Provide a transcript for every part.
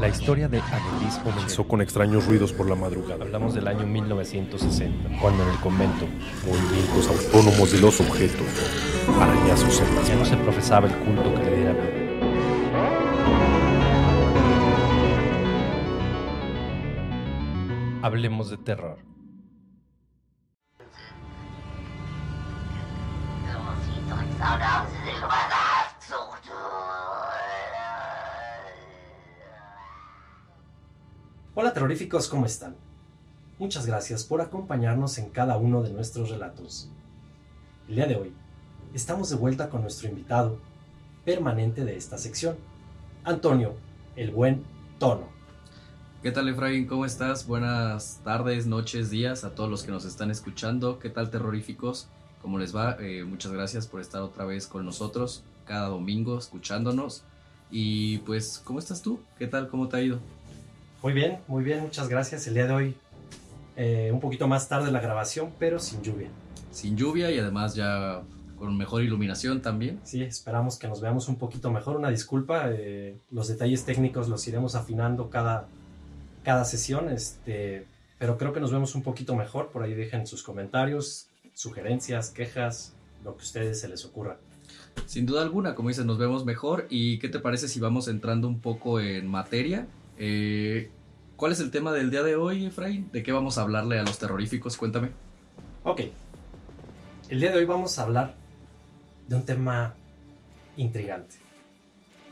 La historia de Annelies comenzó con extraños ruidos por la madrugada. Hablamos del año 1960, cuando en el convento, movimientos autónomos de los objetos, arañazos en las ya no se profesaba el culto que le diera vida. Hablemos de terror. Hola terroríficos, ¿cómo están? Muchas gracias por acompañarnos en cada uno de nuestros relatos. El día de hoy estamos de vuelta con nuestro invitado permanente de esta sección, Antonio, el buen tono. ¿Qué tal Efraín? ¿Cómo estás? Buenas tardes, noches, días a todos los que nos están escuchando. ¿Qué tal terroríficos? ¿Cómo les va? Eh, muchas gracias por estar otra vez con nosotros cada domingo escuchándonos. Y pues, ¿cómo estás tú? ¿Qué tal? ¿Cómo te ha ido? Muy bien, muy bien, muchas gracias. El día de hoy, eh, un poquito más tarde la grabación, pero sin lluvia. Sin lluvia y además ya con mejor iluminación también. Sí, esperamos que nos veamos un poquito mejor. Una disculpa, eh, los detalles técnicos los iremos afinando cada, cada sesión, este, pero creo que nos vemos un poquito mejor. Por ahí dejen sus comentarios, sugerencias, quejas, lo que a ustedes se les ocurra. Sin duda alguna, como dices, nos vemos mejor. ¿Y qué te parece si vamos entrando un poco en materia? Eh, ¿Cuál es el tema del día de hoy, Efraín? ¿De qué vamos a hablarle a los terroríficos? Cuéntame. Ok. El día de hoy vamos a hablar de un tema intrigante.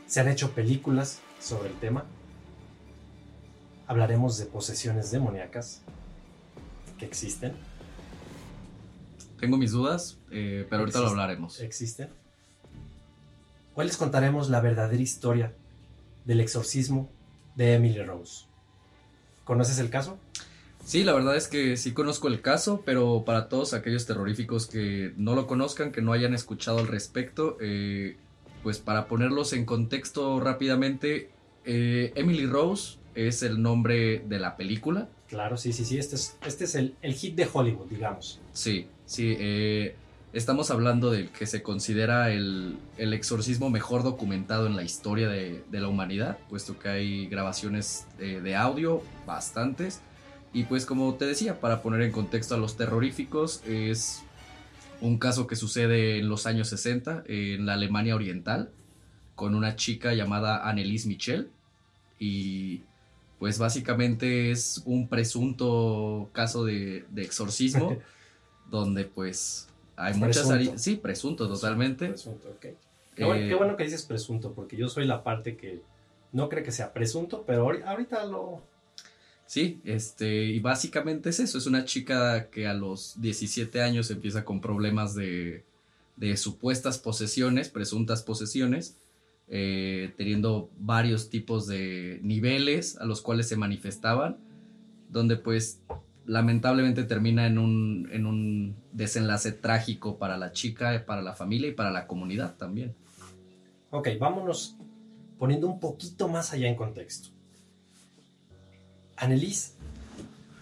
Se han hecho películas sobre el tema. Hablaremos de posesiones demoníacas que existen. Tengo mis dudas, eh, pero ahorita lo hablaremos. Existen. Hoy les contaremos la verdadera historia del exorcismo de Emily Rose. ¿Conoces el caso? Sí, la verdad es que sí conozco el caso, pero para todos aquellos terroríficos que no lo conozcan, que no hayan escuchado al respecto, eh, pues para ponerlos en contexto rápidamente, eh, Emily Rose es el nombre de la película. Claro, sí, sí, sí. Este es, este es el, el hit de Hollywood, digamos. Sí, sí. eh, estamos hablando del que se considera el, el exorcismo mejor documentado en la historia de, de la humanidad, puesto que hay grabaciones de audio, bastantes. Y pues como te decía, para poner en contexto a los terroríficos, es un caso que sucede en los años 60 en la Alemania Oriental, con una chica llamada Annelies Michel. Y pues básicamente es un presunto caso de, de exorcismo, donde pues hay muchas... Sí, presunto totalmente. Presunto, ok. Qué, bueno, Eh, qué bueno que dices presunto, porque yo soy la parte que no cree que sea presunto, pero ahori- ahorita lo... Sí, este, y básicamente es eso, es una chica que a los 17 años empieza con problemas de, de supuestas posesiones, presuntas posesiones, eh, teniendo varios tipos de niveles a los cuales se manifestaban, donde pues lamentablemente termina en un, en un desenlace trágico para la chica, para la familia y para la comunidad también. Ok, vámonos poniendo un poquito más allá en contexto. Annelies,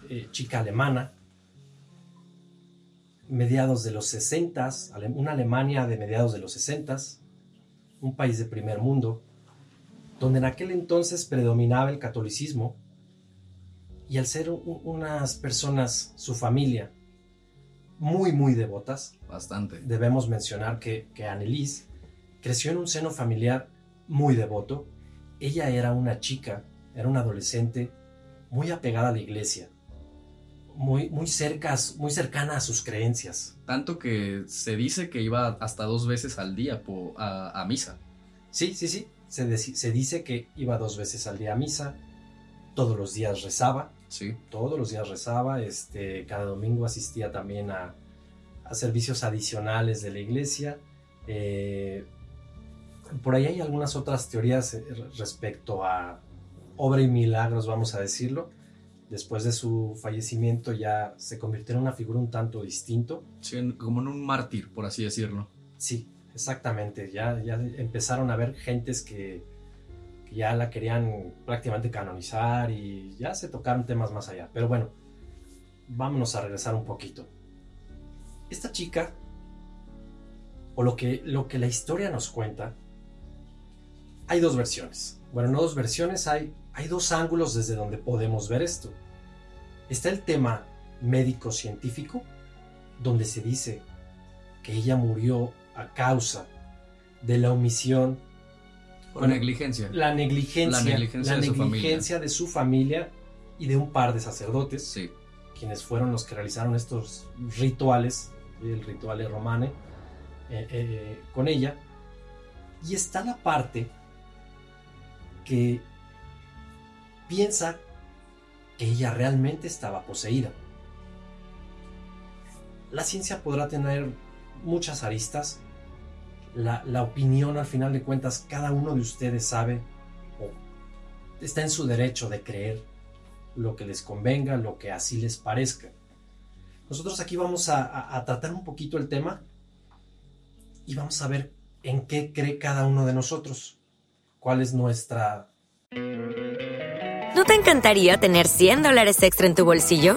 eh, chica alemana, mediados de los 60, una Alemania de mediados de los 60, un país de primer mundo, donde en aquel entonces predominaba el catolicismo, y al ser unas personas, su familia, muy, muy devotas, Bastante. debemos mencionar que, que Annelies creció en un seno familiar muy devoto. Ella era una chica, era una adolescente muy apegada a la iglesia, muy, muy, cerca, muy cercana a sus creencias. Tanto que se dice que iba hasta dos veces al día po- a, a misa. Sí, sí, sí. Se dice que iba dos veces al día a misa, todos los días rezaba, Sí. todos los días rezaba, este, cada domingo asistía también a, a servicios adicionales de la iglesia. eh, por ahí hay algunas otras teorías eh, respecto a obra y milagros, vamos a decirlo. Después de su fallecimiento ya se convirtió en una figura un tanto distinto. Sí, como en un mártir, por así decirlo. Sí, exactamente. Ya, ya empezaron a haber gentes que ya la querían prácticamente canonizar y ya se tocaron temas más allá. Pero bueno, vámonos a regresar un poquito. Esta chica, o lo que, lo que la historia nos cuenta, hay dos versiones. Bueno, no dos versiones, hay, hay dos ángulos desde donde podemos ver esto. Está el tema médico-científico, donde se dice que ella murió a causa de la omisión, Negligencia. la negligencia, La negligencia la de su negligencia de su familia y de un par de sacerdotes, Sí. quienes fueron los que realizaron estos rituales, el ritual romane, eh, eh, con ella. Y está la parte que piensa que ella realmente estaba poseída. La ciencia podrá tener muchas aristas. La, la opinión, al final de cuentas, cada uno de ustedes sabe o está en su derecho de creer lo que les convenga, lo que así les parezca. Nosotros aquí vamos a, a- a tratar un poquito el tema y vamos a ver en qué cree cada uno de nosotros, cuál es nuestra ¿No te encantaría tener 100 dólares extra en tu bolsillo?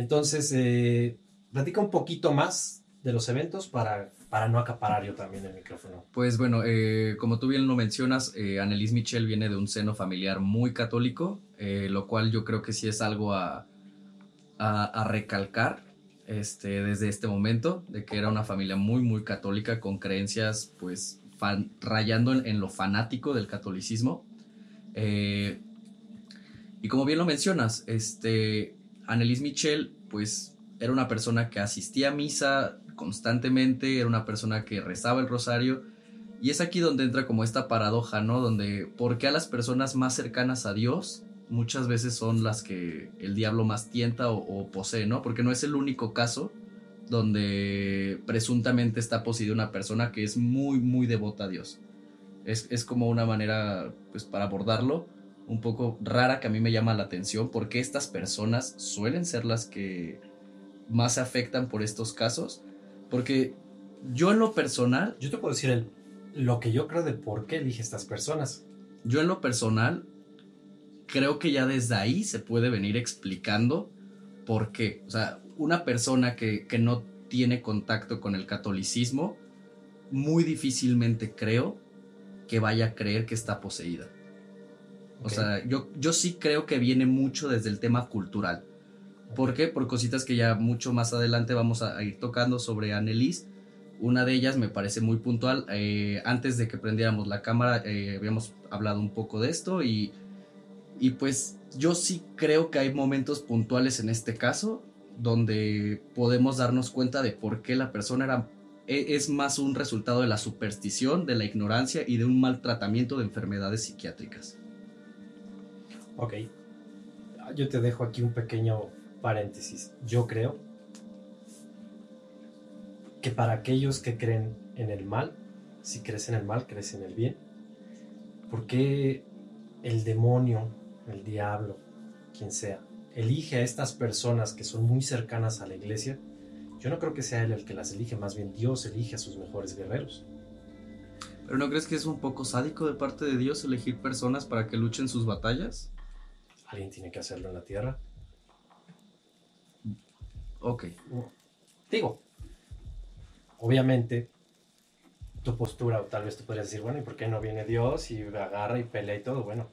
Entonces, eh, platica un poquito más de los eventos para, para no acaparar yo también el micrófono. Pues bueno, eh, como tú bien lo mencionas, eh, Annelise Michel viene de un seno familiar muy católico, eh, lo cual yo creo que sí es algo a, a- recalcar este, desde este momento, de que era una familia muy, muy católica, con creencias, pues, rayando en, lo fanático del catolicismo. Y como bien lo mencionas, este, Annelise Michel, pues, era una persona que asistía a misa constantemente, era una persona que rezaba el rosario, y es aquí donde entra como esta paradoja, ¿no? Donde, ¿por qué a las personas más cercanas a Dios muchas veces son las que el diablo más tienta o, o posee, ¿no? Porque no es el único caso donde presuntamente está poseída una persona que es muy, muy devota a Dios. Es, es como una manera, pues, para abordarlo, un poco rara que a mí me llama la atención, porque estas personas suelen ser las que más se afectan por estos casos, porque yo en lo personal, Yo te puedo decir el- lo que yo creo de por qué elige estas personas. yo en lo personal, creo que ya desde ahí se puede venir explicando por qué. O sea, una persona que, que no tiene contacto con el catolicismo, muy difícilmente creo que vaya a creer que está poseída. O sea, yo, yo sí creo que viene mucho desde el tema cultural. ¿Por qué? Por cositas que ya mucho más adelante vamos a, a ir tocando sobre Annelise. Una de ellas me parece muy puntual. eh, antes de que prendiéramos la cámara eh, habíamos hablado un poco de esto y, y pues yo sí creo que hay momentos puntuales en este caso donde podemos darnos cuenta de por qué la persona era, e- es más un resultado de la superstición, de la ignorancia y de un mal tratamiento de enfermedades psiquiátricas. Ok. Yo te dejo aquí un pequeño paréntesis. Yo creo que para aquellos que creen en el mal, si crees en el mal, crees en el bien. Porque el demonio, el diablo, quien sea, elige a estas personas que son muy cercanas a la iglesia? Yo no creo que sea él el que las elige, más bien Dios elige a sus mejores guerreros. ¿Pero no crees que es un poco sádico de parte de Dios elegir personas para que luchen sus batallas? Alguien tiene que hacerlo en la tierra. Ok. Digo, obviamente, tu postura, o tal vez tú podrías decir, bueno, ¿y por qué no viene Dios y agarra y pelea y todo? Bueno,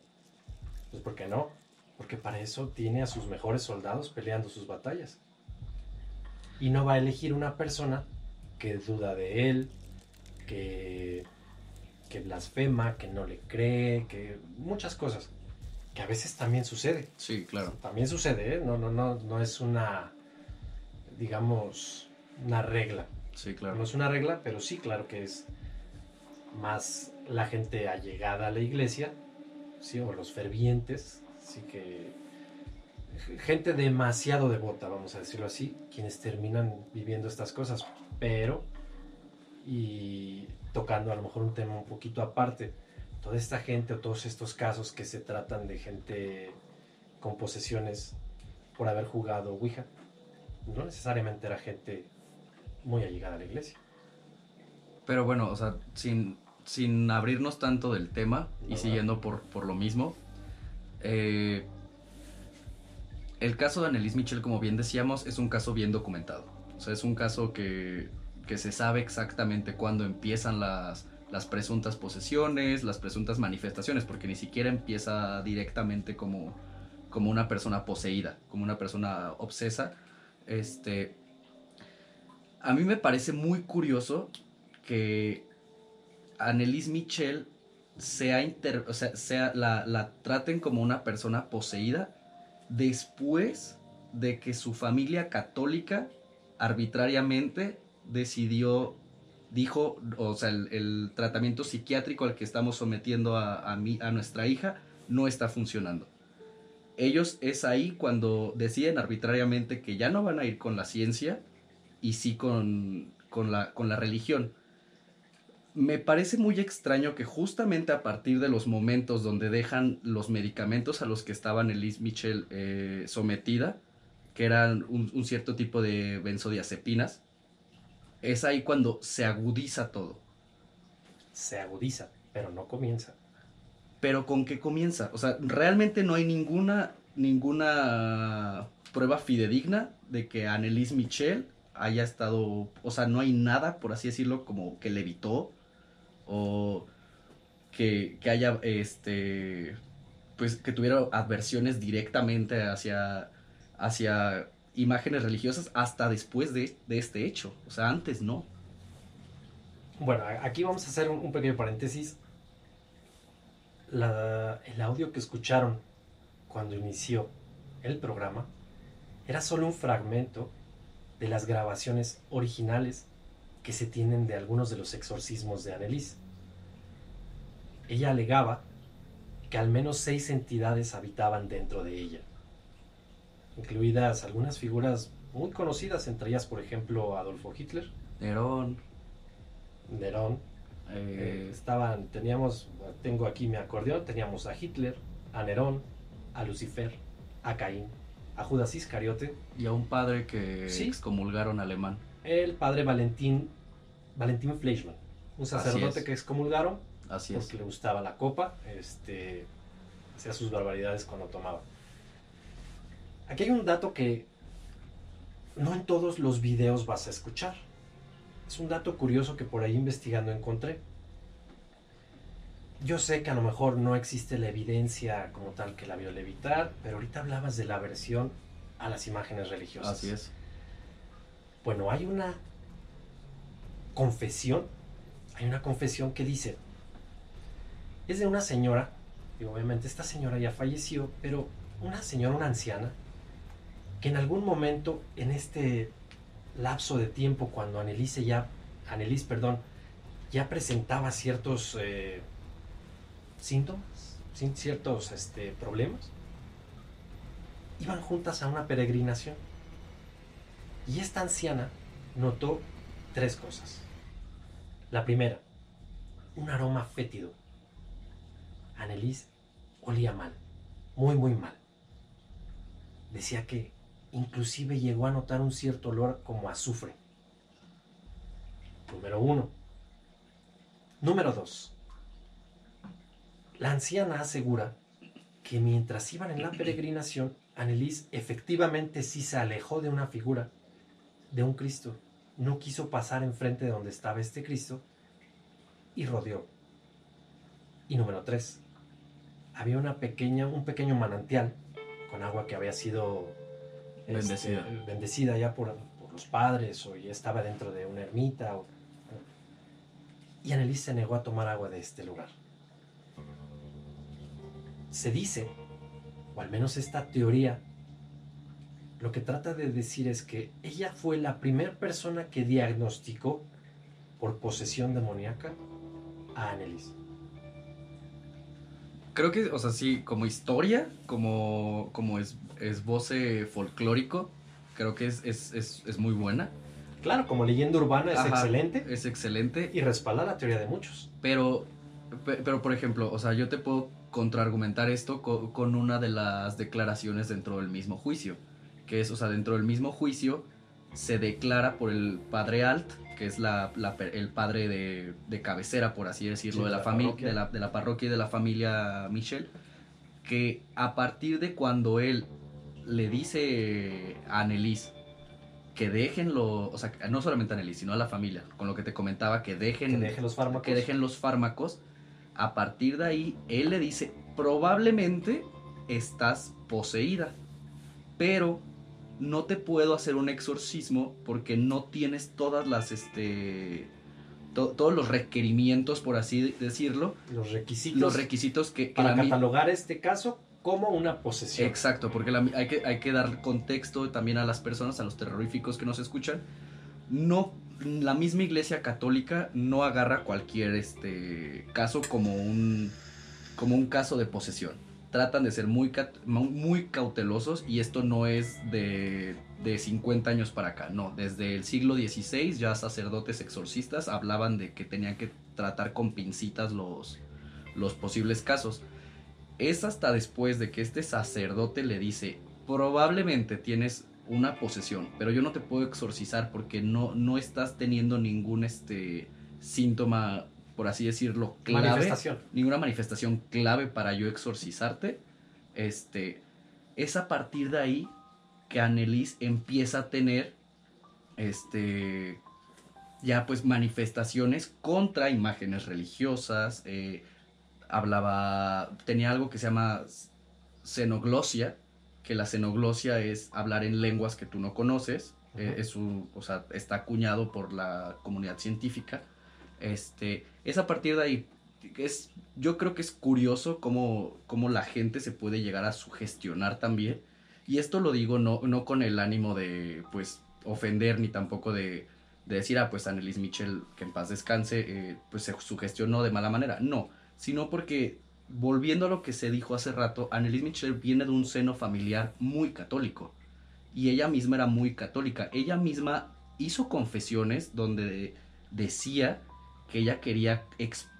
pues ¿por qué no? Porque para eso tiene a sus mejores soldados peleando sus batallas. Y no va a elegir una persona que duda de él, que, que blasfema, que no le cree, que muchas cosas. Que a veces también sucede. Sí, claro. También sucede, ¿eh? No, no, no, no es una, digamos, una regla. Sí, claro. No es una regla, pero sí, claro que es más la gente allegada a la iglesia, sí, o los fervientes, sí que gente demasiado devota, vamos a decirlo así, quienes terminan viviendo estas cosas, pero y tocando a lo mejor un tema un poquito aparte, toda esta gente o todos estos casos que se tratan de gente con posesiones por haber jugado Ouija, no necesariamente era gente muy allegada a la iglesia. Pero bueno, o sea, sin, sin abrirnos tanto del tema y siguiendo por, por lo mismo, eh, el caso de Annelise Michel, como bien decíamos, es un caso bien documentado. O sea, es un caso que, que se sabe exactamente cuándo empiezan las, las presuntas posesiones, las presuntas manifestaciones, porque ni siquiera empieza directamente como, como una persona poseída, como una persona obsesa. Este, a mí me parece muy curioso que Annelise Michel sea, inter- o sea, sea la, la traten como una persona poseída después de que su familia católica arbitrariamente decidió, dijo, o sea, el, tratamiento psiquiátrico al que estamos sometiendo a, a, mi- a nuestra hija no está funcionando. Ellos es ahí cuando deciden arbitrariamente que ya no van a ir con la ciencia y sí con, con, la, con la religión. Me parece muy extraño que justamente a partir de los momentos donde dejan los medicamentos a los que estaban Elise Mitchell eh, sometida, que eran un, un cierto tipo de benzodiazepinas, es ahí cuando se agudiza todo. Se agudiza, pero no comienza. Pero ¿con qué comienza? O sea, realmente no hay ninguna, ninguna prueba fidedigna de que Annelise Michel haya estado, o sea, no hay nada, por así decirlo, como que le evitó o que, que haya, este, pues que tuviera adversiones directamente hacia, hacia imágenes religiosas hasta después de, de este hecho. O sea, antes no. Bueno, aquí vamos a hacer un, pequeño paréntesis. El audio que escucharon cuando inició el programa era solo un fragmento de las grabaciones originales que se tienen de algunos de los exorcismos de Annelise. Ella alegaba que al menos seis entidades habitaban dentro de ella, incluidas algunas figuras muy conocidas, entre ellas, por ejemplo, Adolfo Hitler, Nerón, Nerón, eh, estaban, teníamos, tengo aquí mi acordeón, teníamos a Hitler, a Nerón, a Lucifer, a Caín, a Judas Iscariote, y a un padre que Sí. excomulgaron alemán. el padre Valentín, Valentín Fleischmann, un sacerdote es. que excomulgaron Así es. porque le gustaba la copa, este, hacía sus barbaridades cuando tomaba. Aquí hay un dato que no en todos los videos vas a escuchar. Es un dato curioso que por ahí investigando encontré. Yo sé que a lo mejor no existe la evidencia como tal que la vio levitar, pero ahorita hablabas de la aversión a las imágenes religiosas. Así es. Bueno, hay una confesión, hay una confesión que dice, es de una señora, y obviamente esta señora ya falleció, pero una señora, una anciana, que en algún momento en este lapso de tiempo, cuando Annelise ya, Annelise, perdón, ya presentaba ciertos eh, síntomas, ciertos este, problemas, iban juntas a una peregrinación. Y esta anciana notó tres cosas. La primera, un aroma fétido. Annelise olía mal, muy muy mal. Decía que inclusive llegó a notar un cierto olor como azufre. Número uno. Número dos. La anciana asegura que mientras iban en la peregrinación, Annelise efectivamente sí se alejó de una figura de un Cristo. No quiso pasar enfrente de donde estaba este Cristo y rodeó. Y número tres, había una pequeña, un pequeño manantial con agua que había sido este, Bendecida. bendecida ya por, por los padres o ya estaba dentro de una ermita. o- y Annelise se negó a tomar agua de este lugar. Se dice o al menos esta teoría, lo que trata de decir es que ella fue la primera persona que diagnosticó por posesión demoníaca a Annelies. Creo que, o sea, sí, como historia, como, como es, esboce folclórico, creo que es, es, es, es muy buena. Claro, como leyenda urbana es Ajá, excelente Es excelente. y respalda la teoría de muchos. Pero, pe- pero por ejemplo, o sea, yo te puedo contraargumentar esto co- con, una de las declaraciones dentro del mismo juicio. Que es, o sea, dentro del mismo juicio se declara por el padre Alt, que es la, el padre de, de cabecera, por así decirlo, Sí, de, la familia, de, la, de la parroquia y de la familia Michel, que a partir de cuando él le dice a Annelies que dejen lo, o sea, no solamente a Annelies, sino a la familia, con lo que te comentaba, que dejen, Que deje los fármacos. que dejen los fármacos. A partir de ahí, él le dice, probablemente estás poseída, pero no te puedo hacer un exorcismo porque no tienes todas las, este, to- todos los requerimientos, por así decirlo, los requisitos los requisitos que, que para catalogar este caso como una posesión. Exacto, porque hay, que, hay que dar contexto también a las personas, a los terroríficos que nos escuchan. No, la misma iglesia católica no agarra cualquier este, caso como un, como un caso de posesión. Tratan de ser muy, muy cautelosos y esto no es de, de 50 años para acá, no. Desde el siglo XVI ya sacerdotes exorcistas hablaban de que tenían que tratar con pincitas los, los posibles casos es hasta después de que este sacerdote le dice, probablemente tienes una posesión, pero yo no te puedo exorcizar porque no, no estás teniendo ningún este, síntoma, por así decirlo, clave, Manifestación. ninguna manifestación clave para yo exorcizarte. Este, es a partir de ahí que Annelies empieza a tener este, ya pues manifestaciones contra imágenes religiosas, eh, hablaba, tenía algo que se llama xenoglosia, que la xenoglosia es hablar en lenguas que tú no conoces, eh, es un, o sea, está acuñado por la comunidad científica. Este, es a partir de ahí, es, yo creo que es curioso cómo, cómo la gente se puede llegar a sugestionar también. Y esto lo digo no, no con el ánimo de, pues, ofender ni tampoco de, de decir, ah, pues Annelies Mitchell, que en paz descanse, eh, pues se sugestionó de mala manera. No, sino porque, volviendo a lo que se dijo hace rato, Annelies Mitchell viene de un seno familiar muy católico. Y ella misma era muy católica. Ella misma hizo confesiones donde decía que ella quería,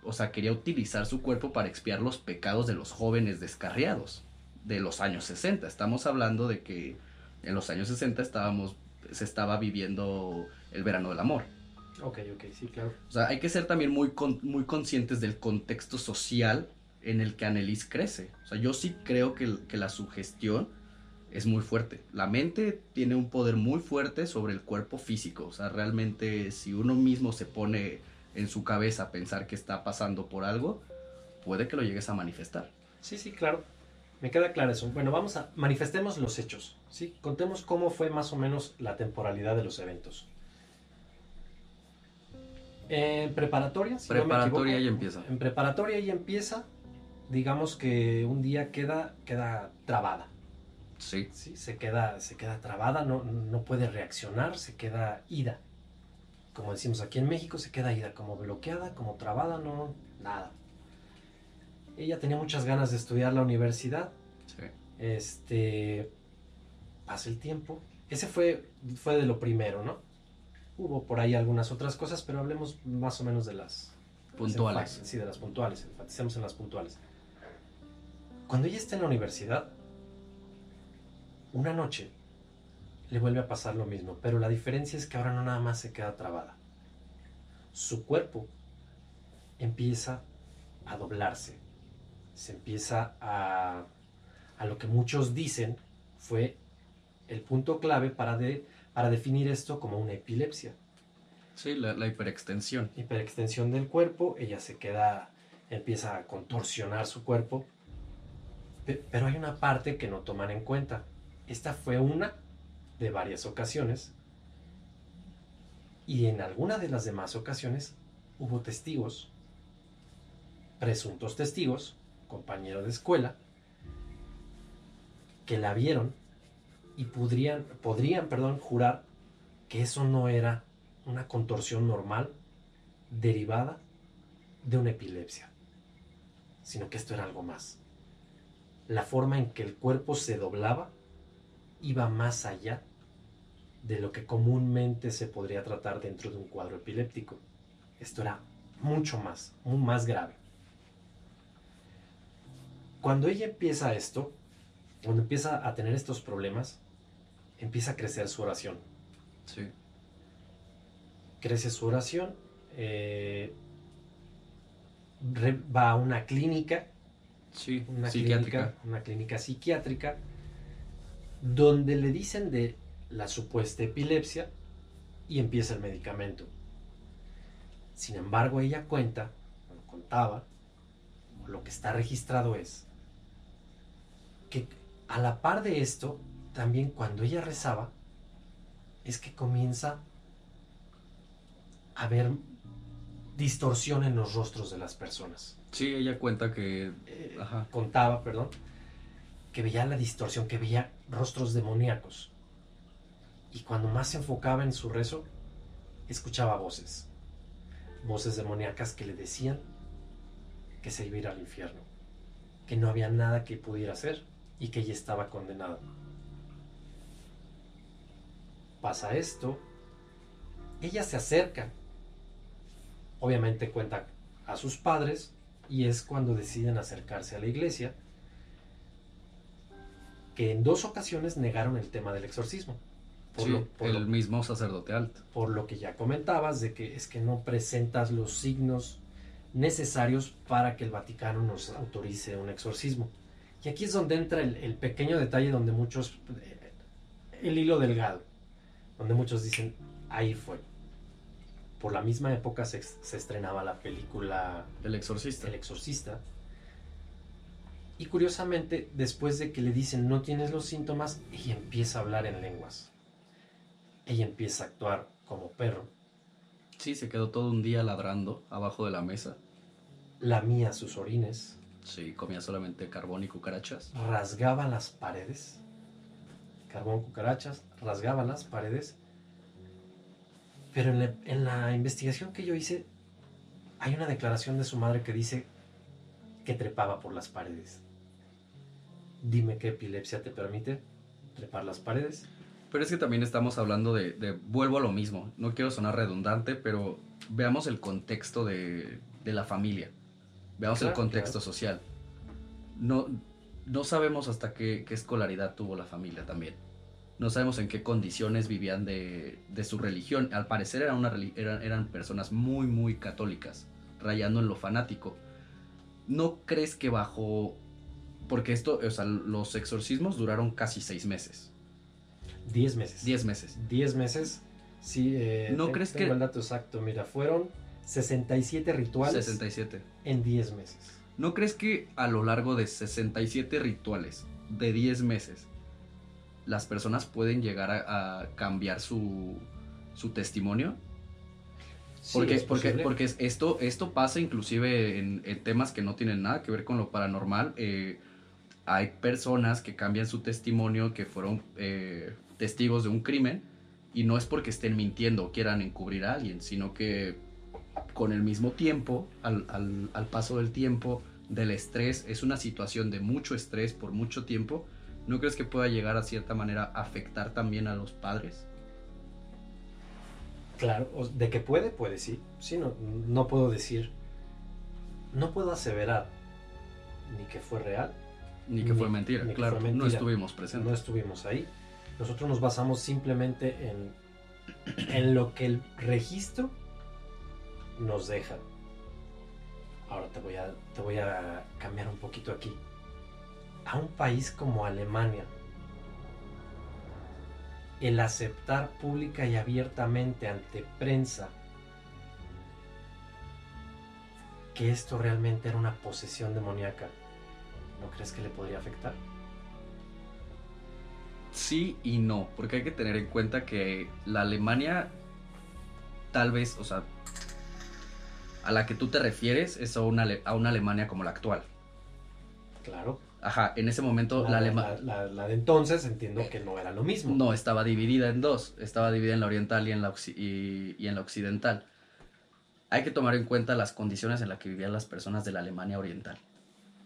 o sea, quería utilizar su cuerpo para expiar los pecados de los jóvenes descarriados de los años 60. Estamos hablando de que en los años 60 estábamos, se estaba viviendo el verano del amor. Ok, ok, sí, claro. O sea, hay que ser también muy, con- muy conscientes del contexto social en el que Annelies crece. O sea, yo sí creo que, que la sugestión es muy fuerte. La mente tiene un poder muy fuerte sobre el cuerpo físico. O sea, realmente si uno mismo se pone en su cabeza a pensar que está pasando por algo, puede que lo llegues a manifestar. Sí, sí, claro. Me queda claro eso. Bueno, vamos a manifestemos los hechos. ¿sí? Contemos cómo fue más o menos la temporalidad de los eventos. En preparatoria, si no me Preparatoria equivoco, ya empieza. En preparatoria ya empieza. Digamos que un día queda, queda trabada. Sí. ¿sí? Se, queda, se queda trabada, no, no puede reaccionar, se queda ida. Como decimos aquí en México, se queda ida, como bloqueada, como trabada, no, nada. Ella tenía muchas ganas de estudiar la universidad, sí. este, pasa el tiempo. Ese fue, fue de lo primero, ¿no? Hubo por ahí algunas otras cosas, pero hablemos más o menos de las Puntuales. Sí, de las puntuales, enfaticemos en las puntuales. Cuando ella está en la universidad, una noche le vuelve a pasar lo mismo, pero la diferencia es que ahora no nada más se queda trabada. Su cuerpo empieza a doblarse, se empieza a, a lo que muchos dicen fue el punto clave para, de- para definir esto como una epilepsia Sí, la, la hiperextensión. hiperextensión del cuerpo, ella se queda, empieza a contorsionar su cuerpo, Pe- pero hay una parte que no toman en cuenta. Esta fue una de varias ocasiones y en alguna de las demás ocasiones hubo testigos, presuntos testigos, compañeros de escuela, que la vieron y podrían, podrían perdón, jurar que eso no era una contorsión normal derivada de una epilepsia, sino que esto era algo más. La forma en que el cuerpo se doblaba iba más allá de lo que comúnmente se podría tratar dentro de un cuadro epiléptico. Esto era mucho más, muy más grave. Cuando ella empieza esto, cuando empieza a tener estos problemas, empieza a crecer su oración. Sí. Crece su oración, eh, re- va a una clínica, Sí, una psiquiátrica. clínica, una clínica psiquiátrica, donde le dicen de la supuesta epilepsia y empieza el medicamento. Sin embargo, ella cuenta, contaba, o lo que está registrado es que a la par de esto, también cuando ella rezaba, es que comienza a haber distorsión en los rostros de las personas Sí, ella cuenta que... eh, Ajá. contaba, perdón, que veía la distorsión, que veía rostros demoníacos. Y cuando más se enfocaba en su rezo, escuchaba voces. Voces demoníacas que le decían que se iba a ir al infierno. Que no había nada que pudiera hacer y que ella estaba condenada. Pasa esto. Ella se acerca. Obviamente cuenta a sus padres y es cuando deciden acercarse a la iglesia, que en dos ocasiones negaron el tema del exorcismo. Por, Sí, lo, por, el lo, mismo sacerdote alto. por lo que ya comentabas, de que es que no presentas los signos necesarios para que el Vaticano nos autorice un exorcismo. Y aquí es donde entra el, el pequeño detalle donde muchos, eh, el hilo delgado, donde muchos dicen, ahí fue. Por la misma época se, estrenaba la película El exorcista. el exorcista. Y curiosamente, después de que le dicen no tienes los síntomas, ella empieza a hablar en lenguas. Ella empieza a actuar como perro. Sí, se quedó todo un día ladrando abajo de la mesa. Lamía sus orines, Sí, comía solamente carbón y cucarachas. rasgaba las paredes. Carbón, cucarachas, rasgaba las paredes. Pero en la, en la investigación que yo hice, hay una declaración de su madre que dice que trepaba por las paredes. Dime qué epilepsia te permite trepar las paredes. Pero es que también estamos hablando de, de- vuelvo a lo mismo, no quiero sonar redundante, pero veamos el contexto de, de la familia, veamos el contexto claro. social. No, no sabemos hasta qué, qué escolaridad tuvo la familia también. No sabemos en qué condiciones vivían de, de su religión. Al parecer eran, una, reli- eran, eran personas muy, muy católicas, rayando en lo fanático. ¿No crees que bajo... Porque esto, o sea, los exorcismos duraron casi seis meses. Diez meses. Diez meses. 10 meses. Sí, eh, ¿No crees tengo que- el dato exacto. Mira, fueron 67 rituales 67. en 10 meses. ¿No crees que a lo largo de 67 rituales de 10 meses las personas pueden llegar a, a cambiar su, su testimonio? Sí, Porque, es porque, porque es- esto, esto pasa inclusive en, en temas que no tienen nada que ver con lo paranormal. Eh, hay personas que cambian su testimonio, que fueron eh, testigos de un crimen, y no es porque estén mintiendo o quieran encubrir a alguien, sino que con el mismo tiempo, al, al- al paso del tiempo, del estrés, es una situación de mucho estrés por mucho tiempo, ¿no crees que pueda llegar a cierta manera a afectar también a los padres? Claro, de que puede, puede, sí. Sí, no, no puedo decir, no puedo aseverar ni que fue real, Ni que Ni- fue mentira, ni que claro, fue no mentira. estuvimos no presentes. estuvimos ahí. Nosotros nos basamos simplemente en, en lo que el registro nos deja. Ahora te voy, a, te voy a cambiar un poquito aquí. A un país como Alemania, el aceptar pública y abiertamente ante prensa que esto realmente era una posesión demoníaca, ¿no crees que le podría afectar? Sí y no, porque hay que tener en cuenta que la Alemania, tal vez, o sea, a la que tú te refieres es a una, a una Alemania como la actual. Claro. Ajá, en ese momento la, La, alemana... la- la- la de entonces entiendo que no era lo mismo. No, estaba dividida en dos. Estaba dividida en la oriental y en la, y, y en la occidental. Hay que tomar en cuenta las condiciones en las que vivían las personas de la Alemania oriental.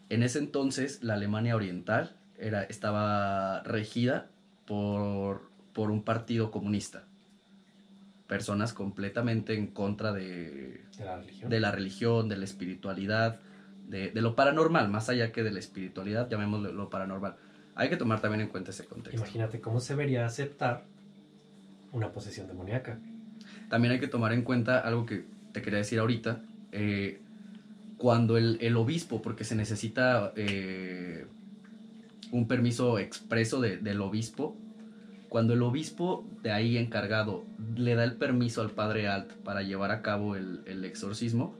En ese entonces, la Alemania oriental era, estaba regida por, por un partido comunista. Personas completamente en contra de, De la religión. de la religión, de la espiritualidad, de, de lo paranormal, más allá que de la espiritualidad, llamémoslo lo paranormal. Hay que tomar también en cuenta ese contexto. Imagínate cómo se vería aceptar una posesión demoníaca. También hay que tomar en cuenta algo que te quería decir ahorita. eh, cuando el, el obispo, porque se necesita eh, un permiso expreso de- del obispo, cuando el obispo de ahí encargado le da el permiso al padre Alt para llevar a cabo el, el exorcismo,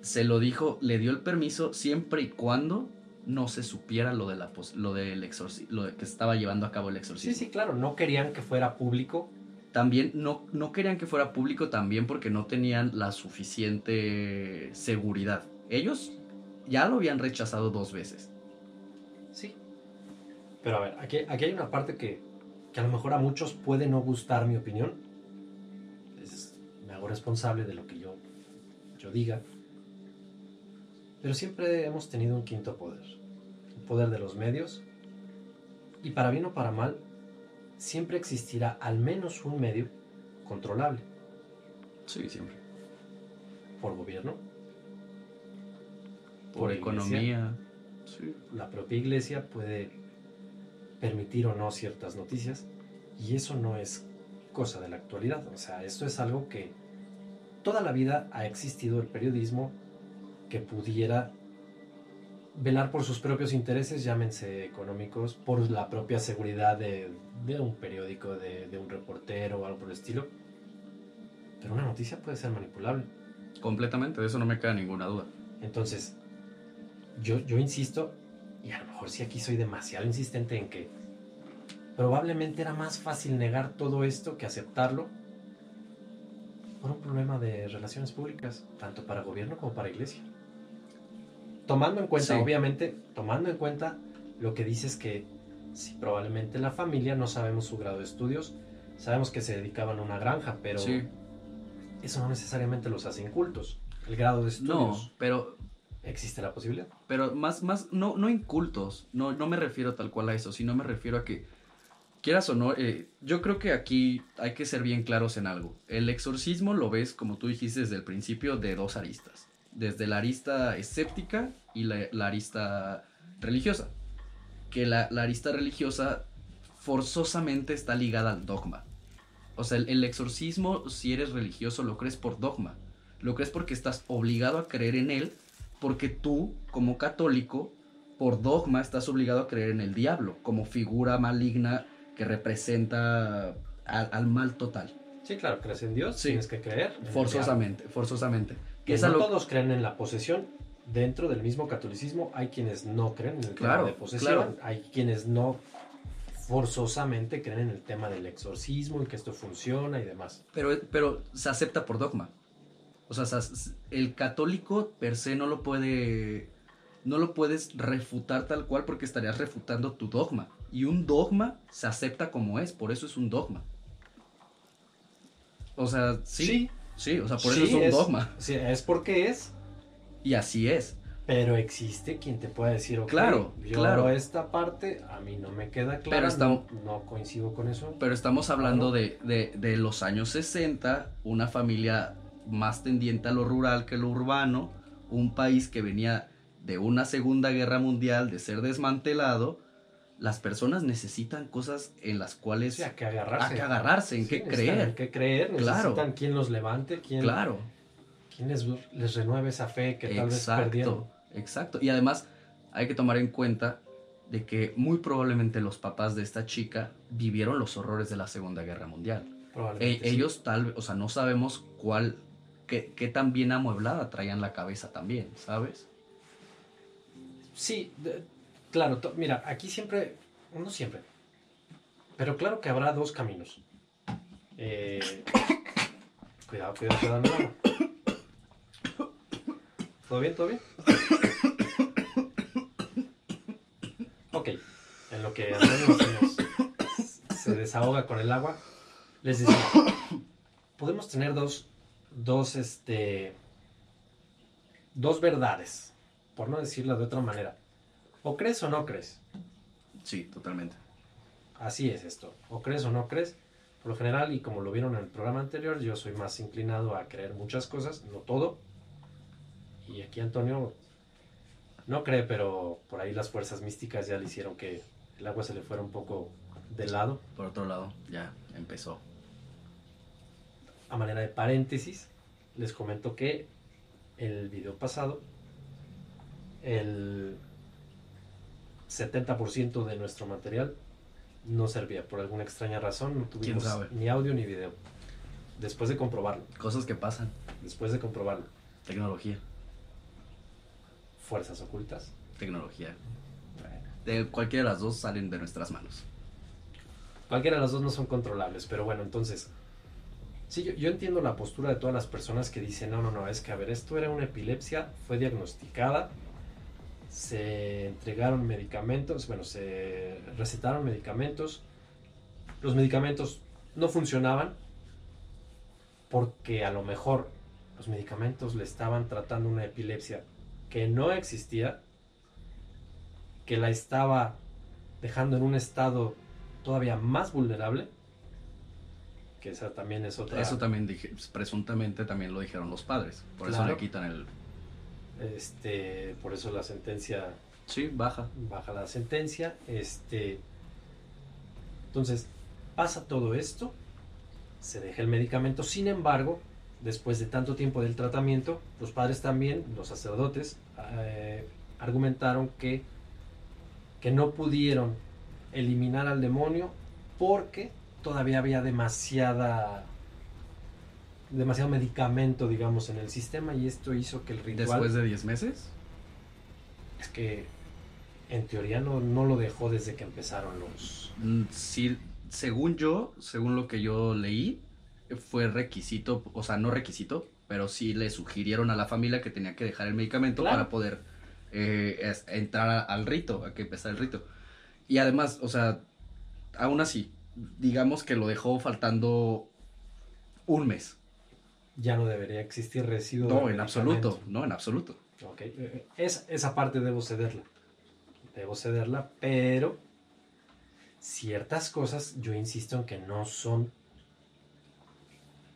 se lo dijo, le dio el permiso siempre y cuando no se supiera lo, de la, lo del exorci- lo de que estaba llevando a cabo el exorcismo. Sí, sí, claro, no querían que fuera público. También no, no querían que fuera público también porque no tenían la suficiente seguridad. Ellos ya lo habían rechazado dos veces. Sí. Pero a ver, aquí, aquí hay una parte que, que a lo mejor a muchos puede no gustar mi opinión. Es- me hago responsable de lo que yo, yo diga. Pero siempre hemos tenido un quinto poder. El poder de los medios. Y para bien o para mal, siempre existirá al menos un medio controlable Sí, siempre. por gobierno, Por, Por economía. Sí. la propia iglesia puede permitir o no ciertas noticias y eso no es cosa de la actualidad. O sea, esto es algo que toda la vida ha existido el periodismo que pudiera velar por sus propios intereses, llámense económicos, por la propia seguridad de, de un periódico, de, de un reportero o algo por el estilo. Pero una noticia puede ser manipulable. Completamente, de eso no me queda ninguna duda. Entonces, yo, yo insisto, y a lo mejor sí aquí soy demasiado insistente en que probablemente era más fácil negar todo esto que aceptarlo por un problema de relaciones públicas, tanto para gobierno como para iglesia. Tomando en cuenta, Sí. obviamente, tomando en cuenta lo que dices que sí, probablemente la familia, no sabemos su grado de estudios, sabemos que se dedicaban a una granja, pero Sí. eso no necesariamente los hace incultos. El grado de estudios No, pero, existe la posibilidad. pero más, más, no, no incultos. No, no me refiero tal cual a eso, sino me refiero a que, quieras o no, eh, yo creo que aquí hay que ser bien claros en algo. El exorcismo lo ves, como tú dijiste desde el principio, de dos aristas. Desde la arista escéptica y la, la arista religiosa. Que la, la arista religiosa forzosamente está ligada al dogma. O sea, el, el exorcismo, si eres religioso, lo crees por dogma. Lo crees porque estás obligado a creer en él, porque tú, como católico, por dogma estás obligado a creer en el diablo, como figura maligna que representa al, al mal total. Sí, claro, crees en Dios, Sí. tienes que creer. Forzosamente, forzosamente. Que es no algo- todos creen en la posesión. Dentro del mismo catolicismo hay quienes no creen en el Claro, tema de posesión, claro. hay quienes no forzosamente creen en el tema del exorcismo y que esto funciona y demás. Pero, pero se acepta por dogma. O sea, el católico per se no lo puede. No lo puedes refutar tal cual porque estarías refutando tu dogma. Y un dogma se acepta como es, por eso es un dogma. O sea, sí. Sí, o sea, por eso Sí, es un dogma. sí, es porque es, Y así es. pero existe quien te pueda decir, ok, Claro, yo claro. esta parte a mí no me queda clara, Pero no, no coincido con eso. Pero estamos hablando Claro. de, de- de los años 60, una familia más tendiente a lo rural que lo urbano, un país que venía de una segunda guerra mundial, de ser desmantelado. Las personas necesitan cosas en las cuales... Sí, a que agarrarse. a que agarrarse, en Sí, qué creer. En qué creer, Claro. necesitan quien los levante, quien, Claro, quien les, les renueve esa fe que tal vez perdieron. exacto, exacto. Y además hay que tomar en cuenta de que muy probablemente los papás de esta chica vivieron los horrores de la Segunda Guerra Mundial. Probablemente E- sí. ellos tal vez, o sea, no sabemos cuál, qué, qué tan bien amueblada traían la cabeza también, ¿sabes? Sí, de- claro, mira, aquí siempre, no siempre, pero claro que habrá dos caminos. Eh, cuidado, cuidado, cuidado. ¿Todo bien, todo bien? lo que Antonio se, se desahoga con el agua, les decía, podemos tener dos, dos, este, dos verdades, por no decirlo de otra manera. O crees o no crees. Sí, totalmente. Así es esto. O crees o no crees. Por lo general, y como lo vieron en el programa anterior, yo soy más inclinado a creer muchas cosas, no todo. Y aquí Antonio no cree, pero por ahí las fuerzas místicas ya le hicieron que el agua se le fuera un poco de lado. Por otro lado, ya empezó. A manera de paréntesis, les comento que el video pasado, el 70% de nuestro material no servía. Por alguna extraña razón, no tuvimos ni audio ni video. Después de comprobarlo, Cosas que pasan. después de comprobarlo, Tecnología. fuerzas ocultas. Tecnología. De cualquiera de las dos salen de nuestras manos. Cualquiera de las dos no son controlables, pero bueno, entonces, sí, yo, yo entiendo la postura de todas las personas que dicen, no, no, no, es que a ver, esto era una epilepsia, fue diagnosticada, se entregaron medicamentos, bueno, se recetaron medicamentos, los medicamentos no funcionaban porque a lo mejor los medicamentos le estaban tratando una epilepsia que no existía, que la estaba dejando en un estado todavía más vulnerable, que esa también es otra... Eso también dije, presuntamente también lo dijeron los padres. Por eso le quitan el. Este, por eso la sentencia Sí, baja. baja la sentencia. Este, entonces, pasa todo esto, se deja el medicamento. Sin embargo, después de tanto tiempo del tratamiento, los padres también, los sacerdotes, eh, argumentaron que, que no pudieron eliminar al demonio porque todavía había demasiada demasiado medicamento digamos en el sistema y esto hizo que el ritual Después de 10 meses. es que en teoría no, no lo dejó desde que empezaron los... Mm, Sí, según yo, según lo que yo leí, fue requisito, o sea, no requisito, pero sí le sugirieron a la familia que tenía que dejar el medicamento Claro. para poder eh, entrar a- al rito, a que empezara el rito. Y además, o sea, aún así, digamos que lo dejó faltando un mes. Ya no debería existir residuo. No, en absoluto, no, en absoluto. Ok, eh, es- esa parte debo cederla. Debo cederla, pero ciertas cosas yo insisto en que no son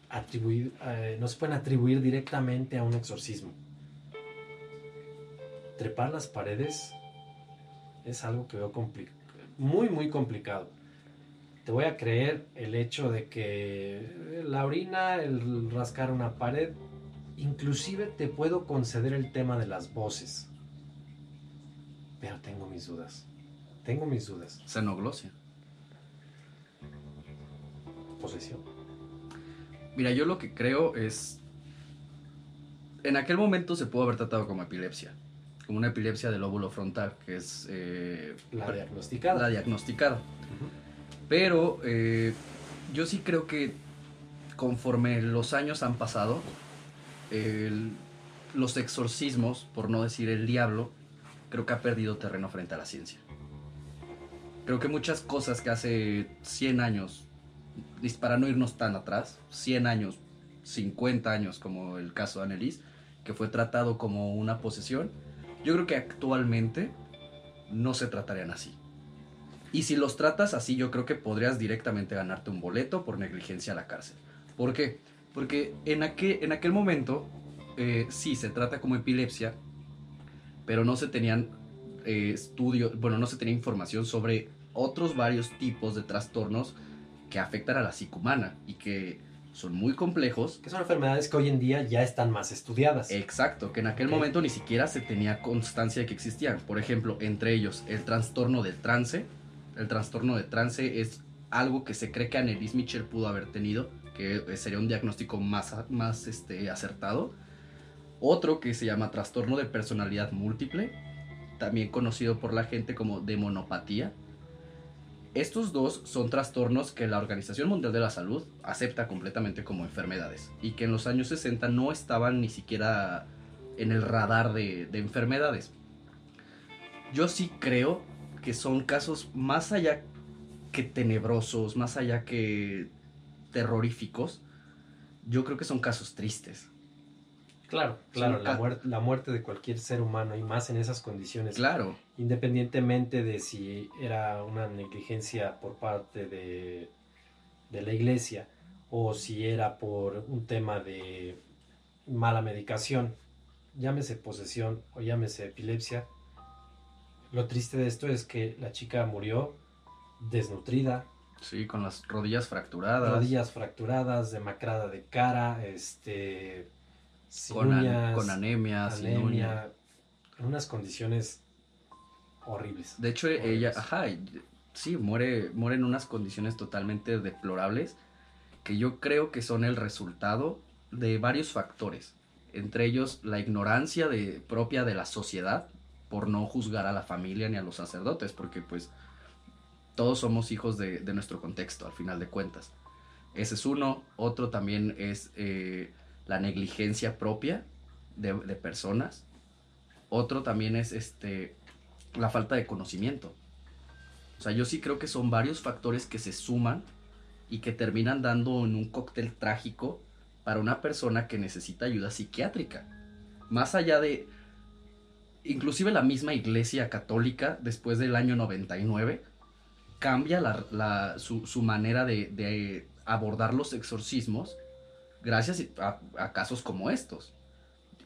atribuir, eh, no se pueden atribuir directamente a un exorcismo. Trepar las paredes es algo que veo muy, muy complicado. Te voy a creer el hecho de que la orina, el rascar una pared, inclusive te puedo conceder el tema de las voces. Pero tengo mis dudas. Tengo mis dudas. Xenoglosia. Posesión. Mira, yo lo que creo es. En aquel momento se pudo haber tratado como epilepsia. Como una epilepsia del lóbulo frontal, que es. eh, La diagnosticada. la diagnosticada. Pero eh, yo sí creo que conforme los años han pasado, el- los exorcismos, por no decir el diablo, creo que ha perdido terreno frente a la ciencia. Creo que muchas cosas que hace 100 años, para no irnos tan atrás, 100 años, 50 años como el caso de Annelies, que fue tratado como una posesión, yo creo que actualmente no se tratarían así. Y si los tratas así, yo creo que podrías directamente ganarte un boleto por negligencia a la cárcel. ¿Por qué? Porque en aquel, en aquel momento, eh, sí, se trata como epilepsia, pero no se tenían eh, estudios, bueno, no se tenía información sobre otros varios tipos de trastornos que afectan a la psique humana y que son muy complejos. Que son enfermedades que hoy en día ya están más estudiadas. Exacto, que en aquel Ok. momento ni siquiera se tenía constancia de que existían. Por ejemplo, entre ellos, el trastorno del trance. El trastorno de trance es algo que se cree que Annelies Mitchell pudo haber tenido, que sería un diagnóstico más, más este, acertado. Otro que se llama trastorno de personalidad múltiple, también conocido por la gente como demonopatía. Estos dos son trastornos que la Organización Mundial de la Salud acepta completamente como enfermedades y que en los años 60 no estaban ni siquiera en el radar de enfermedades. Yo sí creo que son casos más allá que tenebrosos, más allá que terroríficos, yo creo que son casos tristes. Claro, claro, la, muer- la muerte de cualquier ser humano y más en esas condiciones. Claro, independientemente de si era una negligencia por parte de, de la iglesia o si era por un tema de mala medicación, llámese posesión o llámese epilepsia, lo triste de esto es que la chica murió desnutrida, sí, con las rodillas fracturadas. rodillas fracturadas, demacrada de cara, este, sin con, an- uñas, con anemia, anemia, en unas condiciones horribles. De hecho, Horribles. ella, ajá, sí, muere, muere en unas condiciones totalmente deplorables que yo creo que son el resultado de varios factores. Entre ellos, la ignorancia de, propia de la sociedad por no juzgar a la familia ni a los sacerdotes, porque pues todos somos hijos de, nuestro contexto, al final de cuentas. Ese es uno. Otro también es eh, la negligencia propia de, de personas. Otro también es este, la falta de conocimiento. O sea, yo sí creo que son varios factores que se suman y que terminan dando en un cóctel trágico para una persona que necesita ayuda psiquiátrica. Más allá de... Inclusive la misma iglesia católica, después del año 99, cambia su, manera de, abordar los exorcismos gracias a, casos como estos.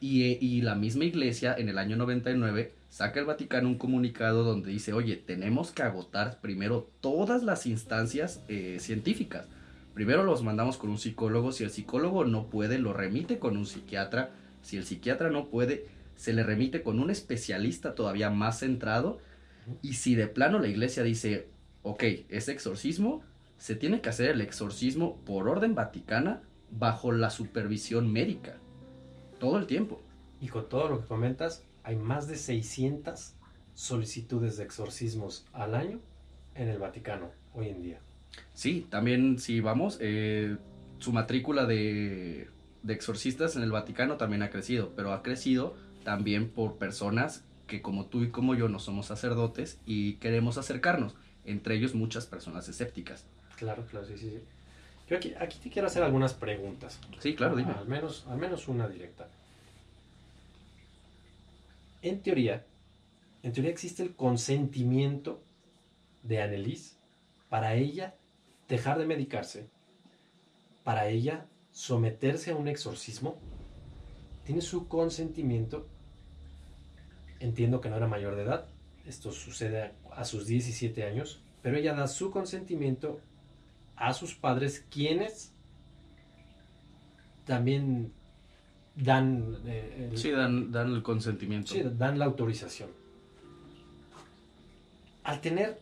Y, eh, y la misma iglesia en el año 99 saca el Vaticano un comunicado donde dice, oye, tenemos que agotar primero todas las instancias eh, científicas. Primero los mandamos con un psicólogo, si el psicólogo no puede, lo remite con un psiquiatra, si el psiquiatra no puede, se le remite con un especialista todavía más centrado, y si de plano la iglesia dice, ok, es exorcismo, se tiene que hacer el exorcismo por orden vaticana bajo la supervisión médica. Todo el tiempo. Y con todo lo que comentas, hay más de 600 solicitudes de exorcismos al año en el Vaticano hoy en día. Sí, también si vamos, eh, su matrícula de, de exorcistas en el Vaticano también ha crecido, pero ha crecido también por personas que como tú y como yo no somos sacerdotes y queremos acercarnos, entre ellos muchas personas escépticas. Claro, claro, sí, sí. sí. Yo aquí, aquí te quiero hacer algunas preguntas. Sí, claro, dime. Al menos, al menos una directa. En teoría, en teoría existe el consentimiento de Annelies para ella dejar de medicarse, para ella someterse a un exorcismo. Tiene su consentimiento. Entiendo que no era mayor de edad. Esto sucede a, sus 17 años. Pero ella da su consentimiento a sus padres, quienes también dan, eh, el- Sí, dan, dan el consentimiento. sí, dan la autorización. Al tener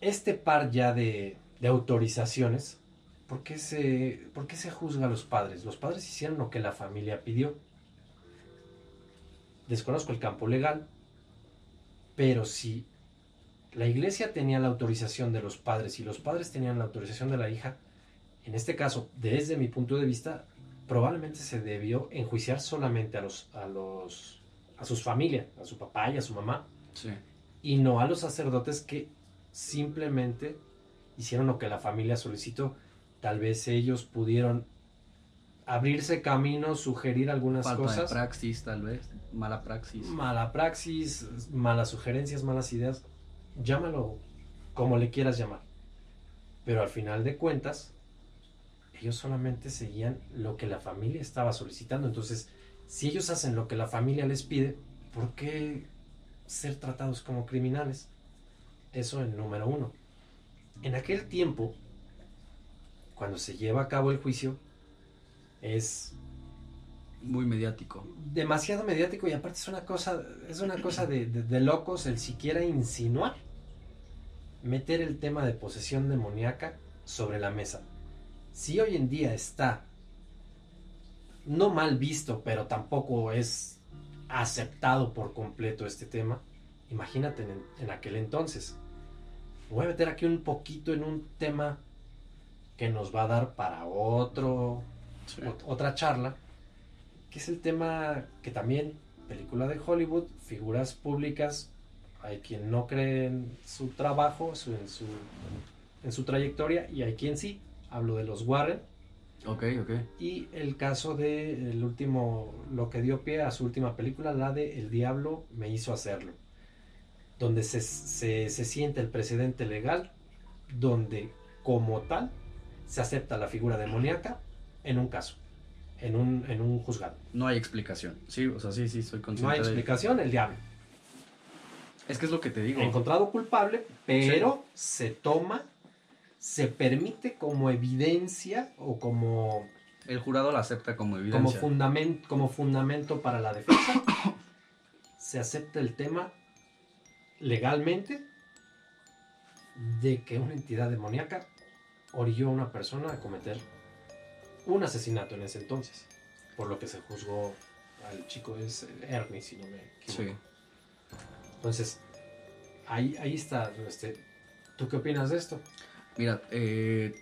este par ya de, de autorizaciones, ¿por qué, se, ¿por qué se juzga a los padres? Los padres hicieron lo que la familia pidió. Desconozco el campo legal, pero si la iglesia tenía la autorización de los padres y los padres tenían la autorización de la hija, en este caso, desde mi punto de vista, probablemente se debió enjuiciar solamente a los, a los, a sus familias, a su papá y a su mamá, Sí. y no a los sacerdotes que simplemente hicieron lo que la familia solicitó. Tal vez ellos pudieron abrirse camino, sugerir algunas Falta cosas. de praxis, tal vez. Mala praxis. Mala praxis, malas sugerencias, malas ideas, llámalo como le quieras llamar. Pero al final de cuentas, ellos solamente seguían lo que la familia estaba solicitando. Entonces, si ellos hacen lo que la familia les pide, ¿por qué ser tratados como criminales? Eso en número uno. En aquel tiempo, cuando se lleva a cabo el juicio, es Muy mediático. demasiado mediático y aparte es una cosa, es una cosa de, de- de locos el siquiera insinuar, meter el tema de posesión demoníaca sobre la mesa. Si hoy en día está no mal visto, pero tampoco es aceptado por completo este tema, imagínate en, en aquel entonces. Voy a meter aquí un poquito en un tema que nos va a dar para otro, Sí. otra charla, que es el tema que también, película de Hollywood, figuras públicas hay quien no cree en su trabajo, su- en, su, en su trayectoria, y hay quien sí. Hablo de los Warren. Ok, ok. Y el caso de el último, lo que dio pie a su última película, la de El Diablo me hizo hacerlo. Donde se, se, se siente el precedente legal, donde como tal se acepta la figura demoníaca en un caso, en un, en un juzgado. No hay explicación. Sí, o sea, sí, sí, soy consciente. No hay de- explicación, el diablo. Es que es lo que te digo. Encontrado culpable, pero se toma, se permite como evidencia o como El jurado la acepta como como, evidencia. fundamen- como fundamento para la defensa, se acepta el tema legalmente de que una entidad demoníaca orilló a una persona a cometer un asesinato en ese entonces, por lo que se juzgó al chico es Ernie, si no me equivoco. Sí. Entonces, ahí, ahí está. Este, ¿Tú qué opinas de esto? Mira, eh,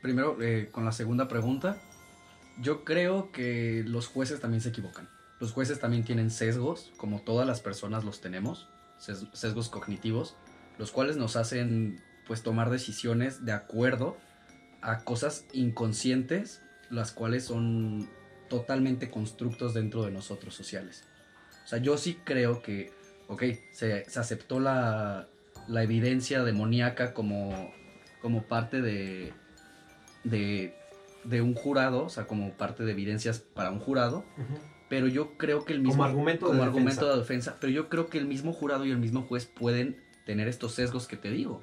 primero eh, con la segunda pregunta, yo creo que los jueces también se equivocan. Los jueces también tienen sesgos, como todas las personas los tenemos, ses- sesgos cognitivos, los cuales nos hacen pues tomar decisiones de acuerdo a cosas inconscientes, las cuales son totalmente constructos dentro de nosotros sociales. O sea, yo sí creo que, ok, se, se aceptó la, la evidencia demoníaca como, como parte de, de, de un jurado, o sea, como parte de evidencias para un jurado, pero yo creo que el mismo... Como argumento de como argumento defensa. de defensa, pero yo creo que el mismo jurado y el mismo juez pueden tener estos sesgos que te digo.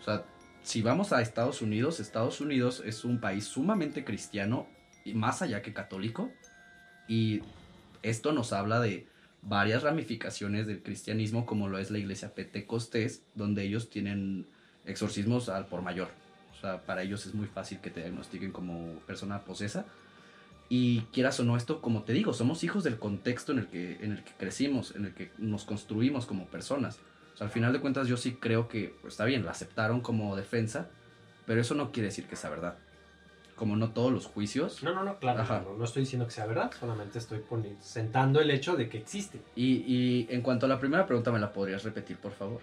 O sea, si vamos a Estados Unidos, Estados Unidos es un país sumamente cristiano y más allá que católico. Y esto nos habla de varias ramificaciones del cristianismo, como lo es la iglesia pentecostés, donde ellos tienen exorcismos al por mayor. O sea, para ellos es muy fácil que te diagnostiquen como persona posesa. Y quieras o no esto, como te digo, somos hijos del contexto en el que, en el que crecimos, en el que nos construimos como personas. O sea, al final de cuentas yo sí creo que, pues, está bien, la aceptaron como defensa, pero eso no quiere decir que sea verdad. Como no todos los juicios. No, no, no, claro, no, no estoy diciendo que sea verdad, solamente estoy poni- sentando el hecho de que existe. Y, y en cuanto a la primera pregunta, ¿me la podrías repetir, por favor?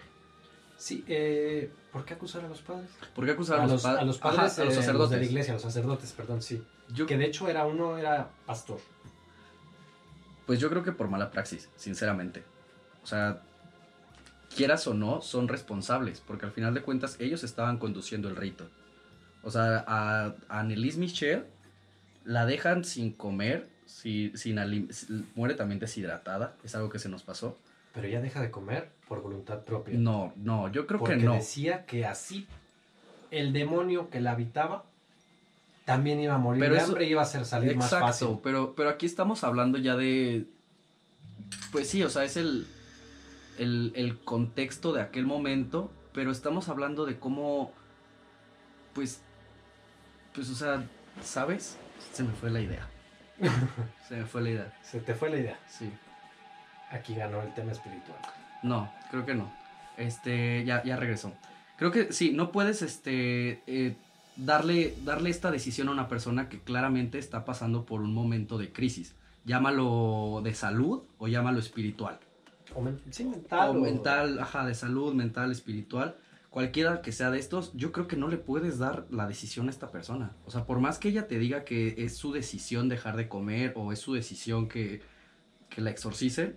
Sí, eh, ¿por qué acusar a los padres? ¿Por qué acusar A a, los, pa- a los Ajá, padres, a los eh, sacerdotes? de la iglesia, a los sacerdotes, perdón, sí. Yo, Que de hecho era uno, era pastor. Pues yo creo que por mala praxis, sinceramente. O sea, quieras o no, son responsables, porque al final de cuentas ellos estaban conduciendo el rito. O sea, a, a Annelise Michel la dejan sin comer, si- sin muere también deshidratada, es algo que se nos pasó. Pero ella deja de comer por voluntad propia. No, no, yo creo porque que no. decía que así el demonio que la habitaba también iba a morir Pero de eso- hambre y iba a hacer salir más fácil. Pero, pero aquí estamos hablando ya de... Pues sí, o sea, es el, el, el contexto de aquel momento, pero estamos hablando de cómo, pues, pues, o sea, ¿sabes? Se me fue la idea. Se me fue la idea, Se te fue la idea. sí. Aquí ganó el tema espiritual. No, creo que no. Este, ya, ya regresó. Creo que sí, no puedes, este, eh, darle, darle esta decisión a una persona que claramente está pasando por un momento de crisis. Llámalo de salud o llámalo espiritual. O men- sí, mental. o mental, ajá, de salud, mental, espiritual. Cualquiera que sea de estos, yo creo que no le puedes dar la decisión a esta persona. O sea, por más que ella te diga que es su decisión dejar de comer o es su decisión que, que la exorcice,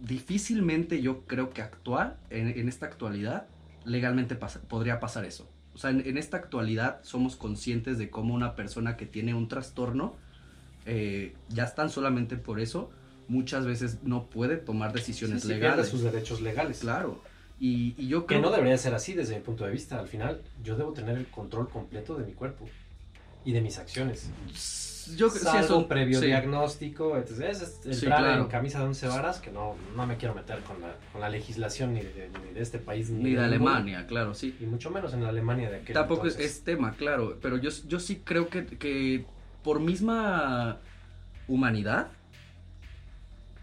difícilmente yo creo que actuar en, en esta actualidad legalmente pasa- podría pasar eso. O sea, en, en esta actualidad somos conscientes de cómo una persona que tiene un trastorno, eh, ya están solamente por eso, muchas veces no puede tomar decisiones Sí, sí, legales. sus derechos legales. Claro. Y, y yo Que creo no debería ser así desde mi punto de vista. Al final, yo debo tener el control completo de mi cuerpo y de mis acciones. yo sí, Salvo eso- previo sí. diagnóstico, entonces es entrar Sí, claro. en camisa de once varas, que no, no me quiero meter con la, con la legislación ni de, ni de este país Ni de mundo, Alemania, claro, sí. y mucho menos en la Alemania de aquel Tampoco es, entonces. es tema, claro, pero yo, yo sí creo que, que por misma humanidad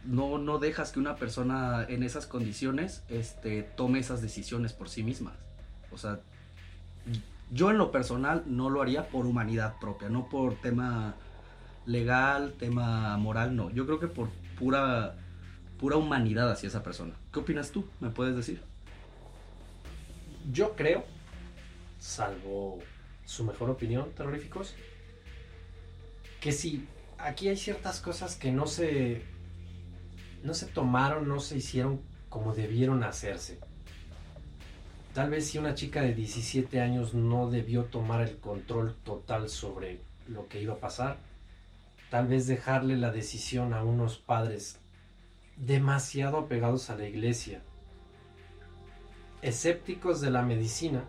no, no dejas que una persona en esas condiciones este, tome esas decisiones por sí mismas. O sea, yo en lo personal no lo haría por humanidad propia, no por tema legal, tema moral, no. Yo creo que por pura, pura humanidad hacia esa persona. ¿Qué opinas tú? ¿Me puedes decir? Yo creo, salvo su mejor opinión, terroríficos, que sí, aquí hay ciertas cosas que no se, no se tomaron, no se hicieron como debieron hacerse. Tal vez si una chica de 17 años no debió tomar el control total sobre lo que iba a pasar, tal vez dejarle la decisión a unos padres demasiado apegados a la iglesia, escépticos de la medicina,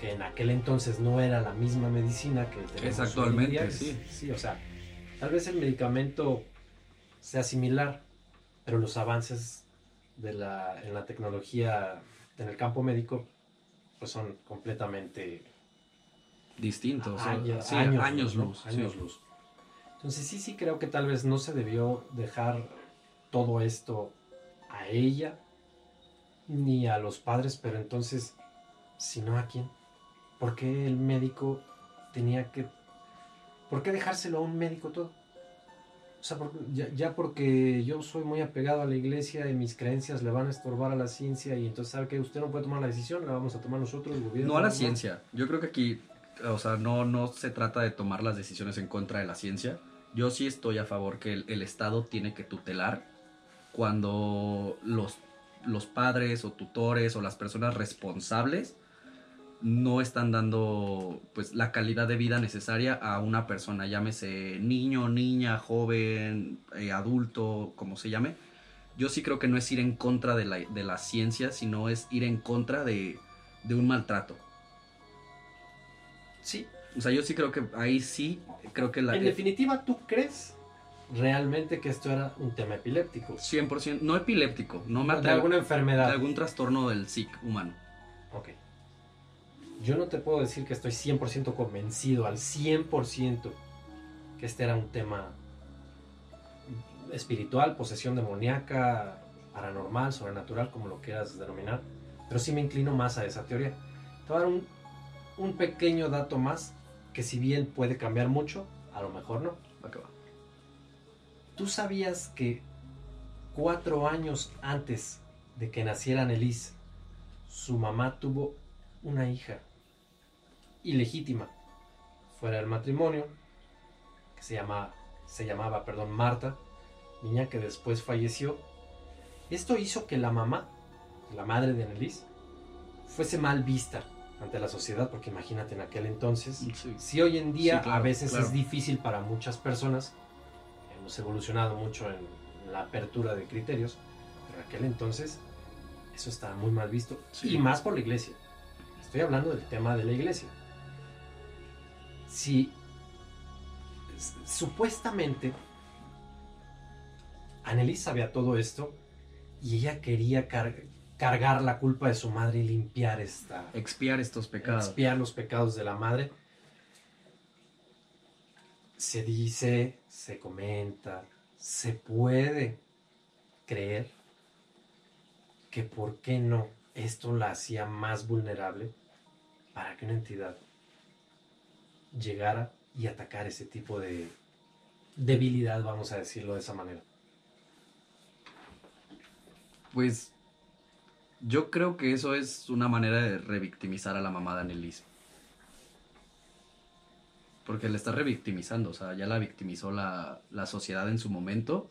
que en aquel entonces no era la misma medicina que tenemos Es actualmente, hoy día. sí. Sí, o sea, tal vez el medicamento sea similar, pero los avances de la, en la tecnología en el campo médico pues son completamente Distinto. o sea, años, sí, años, años ¿no? luz. Años sí. luz. Entonces sí, sí creo que tal vez no se debió dejar todo esto a ella ni a los padres, pero entonces, si no a quién, ¿por qué el médico tenía que, por qué dejárselo a un médico todo? O sea, ya, ya porque yo soy muy apegado a la iglesia y mis creencias le van a estorbar a la ciencia y entonces sabe que usted no puede tomar la decisión, la vamos a tomar nosotros, el gobierno. No a la ciencia. Yo creo que aquí, o sea, no, no se trata de tomar las decisiones en contra de la ciencia. Yo sí estoy a favor que el, el Estado tiene que tutelar cuando los, los padres o tutores o las personas responsables no están dando pues la calidad de vida necesaria a una persona, llámese niño, niña, joven, eh, adulto, como se llame. Yo sí creo que no es ir en contra de la, de la ciencia, sino es ir en contra de, de un maltrato. Sí, O sea, yo sí creo que ahí sí, creo que la... en definitiva, ¿tú crees realmente que esto era un tema epiléptico? 100%, no epiléptico, no me de alguna enfermedad. de algún trastorno del SIC humano. Ok. Yo no te puedo decir que estoy 100% convencido, al 100%, que este era un tema espiritual, posesión demoníaca, paranormal, sobrenatural, como lo quieras denominar. Pero sí me inclino más a esa teoría. Te voy a dar un, un pequeño dato más, que si bien puede cambiar mucho, a lo mejor no. Va. ¿Tú sabías que cuatro años antes de que naciera Annelise, su mamá tuvo una hija ilegítima fuera del matrimonio, que se, llama, se llamaba perdón, Marta, niña que después falleció? Esto hizo que la mamá, la madre de Annelise, fuese mal vista ante la sociedad, porque imagínate en aquel entonces, Sí. si hoy en día Sí, claro, a veces claro. es difícil para muchas personas, hemos evolucionado mucho en la apertura de criterios, pero en aquel entonces eso estaba muy mal visto Sí. y más por la iglesia. Estoy hablando del tema de la iglesia. Si supuestamente Annelise sabía todo esto y ella quería car- cargar la culpa de su madre y limpiar esta, Expiar estos pecados. expiar los pecados de la madre. Se dice, se comenta, se puede creer que por qué no esto la hacía más vulnerable para que una entidad llegara y atacar ese tipo de debilidad, vamos a decirlo de esa manera. Pues yo creo que eso es una manera de revictimizar a la mamá de. Porque le está revictimizando, o sea, ya la victimizó la, la sociedad en su momento.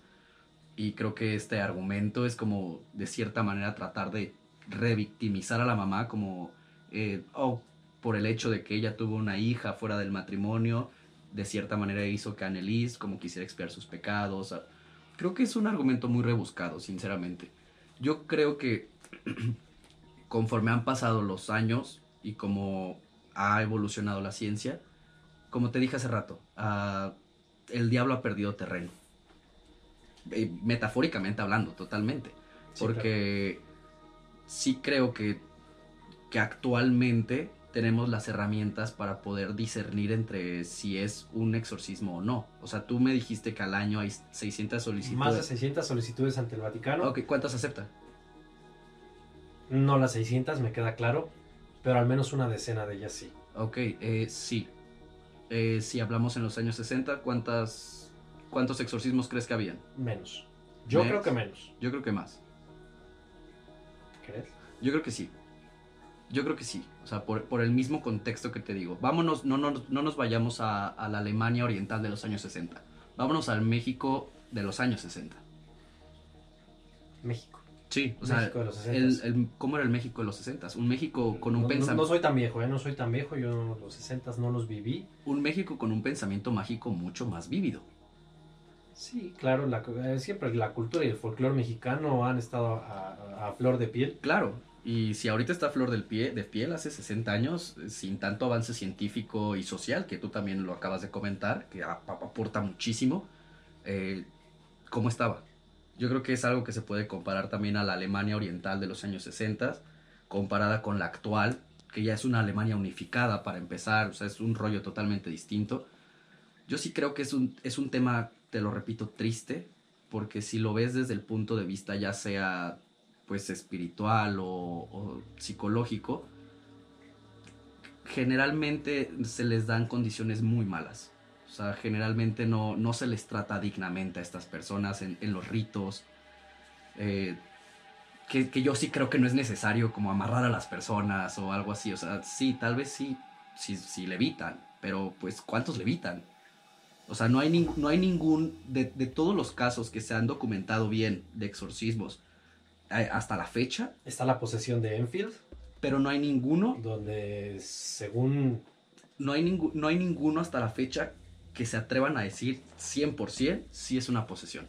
Y creo que este argumento es como, de cierta manera, tratar de revictimizar a la mamá como, eh, oh, por el hecho de que ella tuvo una hija fuera del matrimonio, de cierta manera hizo que Annelise como quisiera expiar sus pecados. creo que es un argumento muy rebuscado, sinceramente. Yo creo que conforme han pasado los años y como ha evolucionado la ciencia, como te dije hace rato, ah, el diablo ha perdido terreno. Eh, metafóricamente hablando, totalmente. Sí, Porque sí creo que, que actualmente tenemos las herramientas para poder discernir entre si es un exorcismo o no. O sea, tú me dijiste que al año hay 600 solicitudes. Más de 600 solicitudes ante el Vaticano. Ok, ¿cuántas acepta? No las 600, me queda claro, pero al menos una decena de ellas sí. Ok, eh, sí. Eh, si hablamos en los años 60, ¿cuántas, ¿cuántos exorcismos crees que habían? Menos. Yo creo que menos. Yo creo que más. ¿Crees? Yo creo que sí. Yo creo que sí. O sea, por, por el mismo contexto que te digo. Vámonos, no, no, no nos vayamos a, a la Alemania oriental de los años 60. Vámonos al México de los años 60. México. Sí, o sea, México de los 60s. el, el- ¿cómo era el México de los 60? Un México con un no, pensamiento... no soy tan viejo, ¿eh? No soy tan viejo. Yo los 60 no los viví. Un México con un pensamiento mágico mucho más vívido. Sí, claro. La, eh, siempre la cultura y el folclore mexicano han estado a- a flor de piel. Claro, y si ahorita está Flor del Pie, de piel hace 60 años, eh, sin tanto avance científico y social, que tú también lo acabas de comentar, que ap- aporta muchísimo, eh, ¿cómo estaba? Yo creo que es algo que se puede comparar también a la Alemania oriental de los años 60, comparada con la actual, que ya es una Alemania unificada para empezar, o sea, es un rollo totalmente distinto. Yo sí creo que es un, es un tema, te lo repito, triste, porque si lo ves desde el punto de vista ya sea pues espiritual o, o psicológico, generalmente se les dan condiciones muy malas. O sea, generalmente no, no se les trata dignamente a estas personas en, en los ritos. eh, que, que yo sí creo que no es necesario como amarrar a las personas o algo así. O sea, sí, tal vez sí, sí, sí levitan, pero pues ¿cuántos levitan? O sea, no hay, nin- no hay ningún, de, de todos los casos que se han documentado bien de exorcismos hasta la fecha, Está la posesión de Enfield, pero no hay ninguno donde según no hay, ningú- no hay ninguno hasta la fecha que se atrevan a decir 100% si es una posesión.